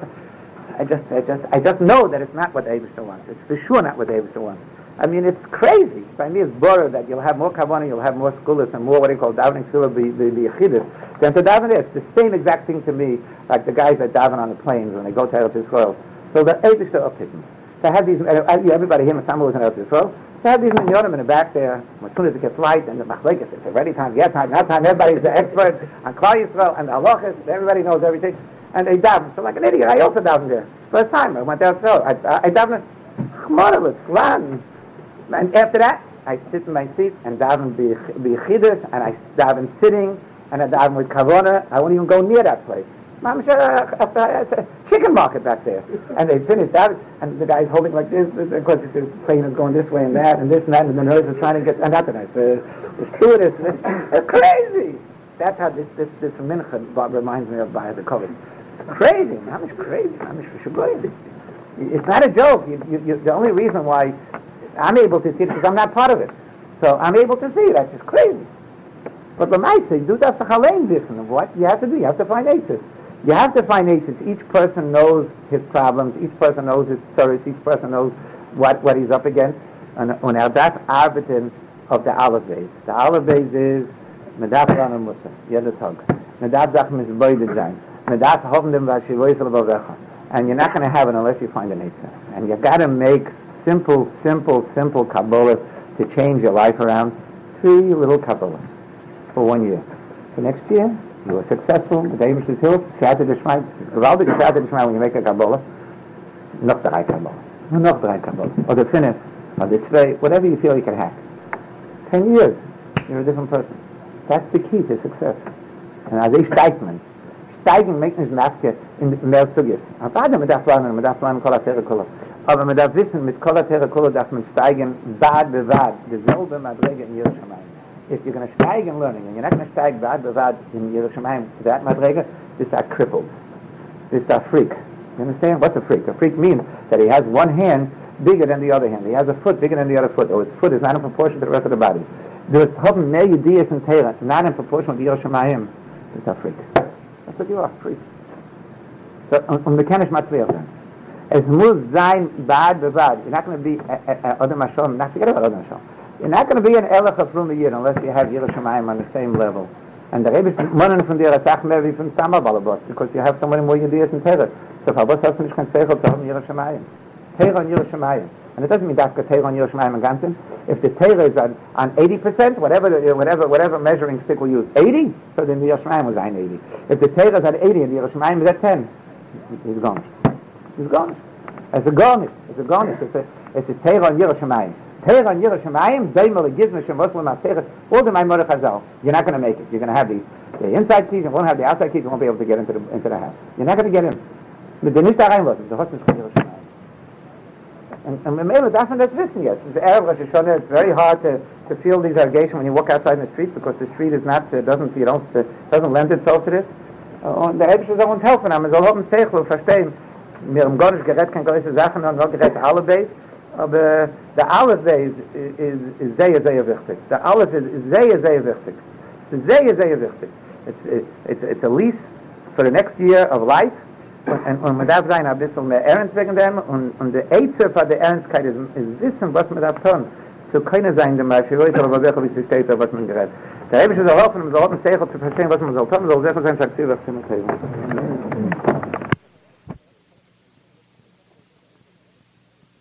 I just, I just, I just know that it's not what David wants. It's for sure not what David wants. I mean, it's crazy. By me, it's better that you'll have more kavanah, you'll have more skulas and more what they call davening tefillah, be the the yechidus, than to daven It's the same exact thing to me, like the guys that daven on the planes when they go to Eretz Yisrael. So the are uphitting. to have these, uh, everybody here in Samuel is in Eretz Yisrael, to have these minyanim in the back there, as soon as it gets light, and the machlekes, it's a ready time, get time, not time, everybody's the expert on Klal Yisrael and the halachas, everybody knows everything, and they daven. So like an idiot, I also davened there. First time, I went there, so I, I, I davened. And after that, I sit in my seat and daven b'yichidus, and I daven sitting, and I daven with kavona. I won't even go near that place. Mamash, a chicken market back there. And they finished that, and the guy's holding like this, because the plane is going this way and that, and this and that, and the nurse is trying to get, and not the nurse, the, the stewardess, (laughs) they're crazy. That's how this, this, this mincha reminds me of by the COVID. Crazy, Mamash crazy, Mamash for It's not a joke. You, you, you, the only reason why I'm able to see it because I'm not part of it. So I'm able to see it. That's just crazy. But the Maisa, do that for Chalein Biffen. What you have to do, you have to find answers. You have to find nations. Each person knows his problems. Each person knows his service. Each person knows what, what he's up against. And, uh, and that's Arbitin of the Aleph. The Aleph is Medaf Rana Musa, Yeda Tog. Medaf Zachem is Zain. Medaf Hoven Dem Vashivoy Salvavecha. And you're not going to have it unless you find a nature. And you've got to make simple, simple, simple Kabbalahs to change your life around. Three little Kabbalahs for one year. For next year, you were successful, the David is healed, Siyata Dishmai, gewaltig Siyata Dishmai when you make a Kabbalah, noch drei Kabbalah, noch drei Kabbalah, or the finish, or the tzvei, whatever you feel you can hack. Ten years, you're a different person. That's the key to success. And as steigt man, steigen make nicht nachke in mehr Sugis. Aber da mit darf lernen, mit darf lernen kol kol. Aber mit darf wissen, mit kol kol darf man steigen, bad bevad, dieselbe Madrege in Yerushalayim. If you're going to steig in learning, and you're not going to steig bad bavad in Yiras Shamayim to that madrega, this are crippled. This are freak. You understand? What's a freak? A freak means that he has one hand bigger than the other hand. He has a foot bigger than the other foot, or his foot is not in proportion to the rest of the body. There's mehr Yediyas in Torah, not in proportion to Shemayim. It's a freak. That's what you are, freak. So, um, the Kenish Matzliach then. Es muss sein bad bad. You're not going to be Adam Hashem, not forget about other Hashem. You're not going to be an Elech of Rum year unless you have Yiras Shamayim on the same level. And the Rebbe is monen von dir a Sach mehr wie Balabot, because you have somebody more Yediyas in Torah. So, Fabos hast du nicht kein Seichel zu haben Yiras Shamayim. Torah on Yiras Shamayim. And it doesn't mean that's Torah on Yiras Shamayim and Gantin. If the Torah is on, on 80%, whatever, the, uh, whatever, whatever measuring stick we use, 80, so then the Yiras Shamayim was on 80. If the Torah is at 80 and the Yiras Shamayim is at 10, he's gone. He's gone. Es ist gar nicht. Es ist gar nicht. Es ist Torah on Yiras Shamayim. Torah on Yerushalayim, Daimel, Gizme, Shem, Muslim, Torah, all the Maimorah Chazal. You're not going to make it. You're going to have the, the inside keys, you won't have the outside keys, you won't be able to get into the, into the house. You're not going to get in. Mit der nicht da reinlassen, der hat nicht von Yerushalayim. And, and Mamela doesn't that's wissen yes. It's Arab Rosh Hashanah, it's very hard to, to feel these allegations when you walk outside in the street because the street is not, uh, doesn't, you don't, uh, doesn't lend itself to this. Uh, und der Ebisch soll uns helfen, aber soll haben Seichel verstehen. Mir im Gott gerät kein größere Sachen, und noch gerät alle Beis. Aber der Aleph Beis is, is sehr, sehr wichtig. Der Aleph is, is sehr, sehr wichtig. Sehr, sehr wichtig. It's, it's, it's a lease for the next year of life. und und man darf sein ein bisschen mehr ernst wegen dem und und der Eitzer für der Ernstkeit ist, ist wissen was man da tun so keine sein der mal heute aber wer wie steht da was man gerät da habe ich es auch offen um so offen zu verstehen was man soll tun soll sehr sein sagt was man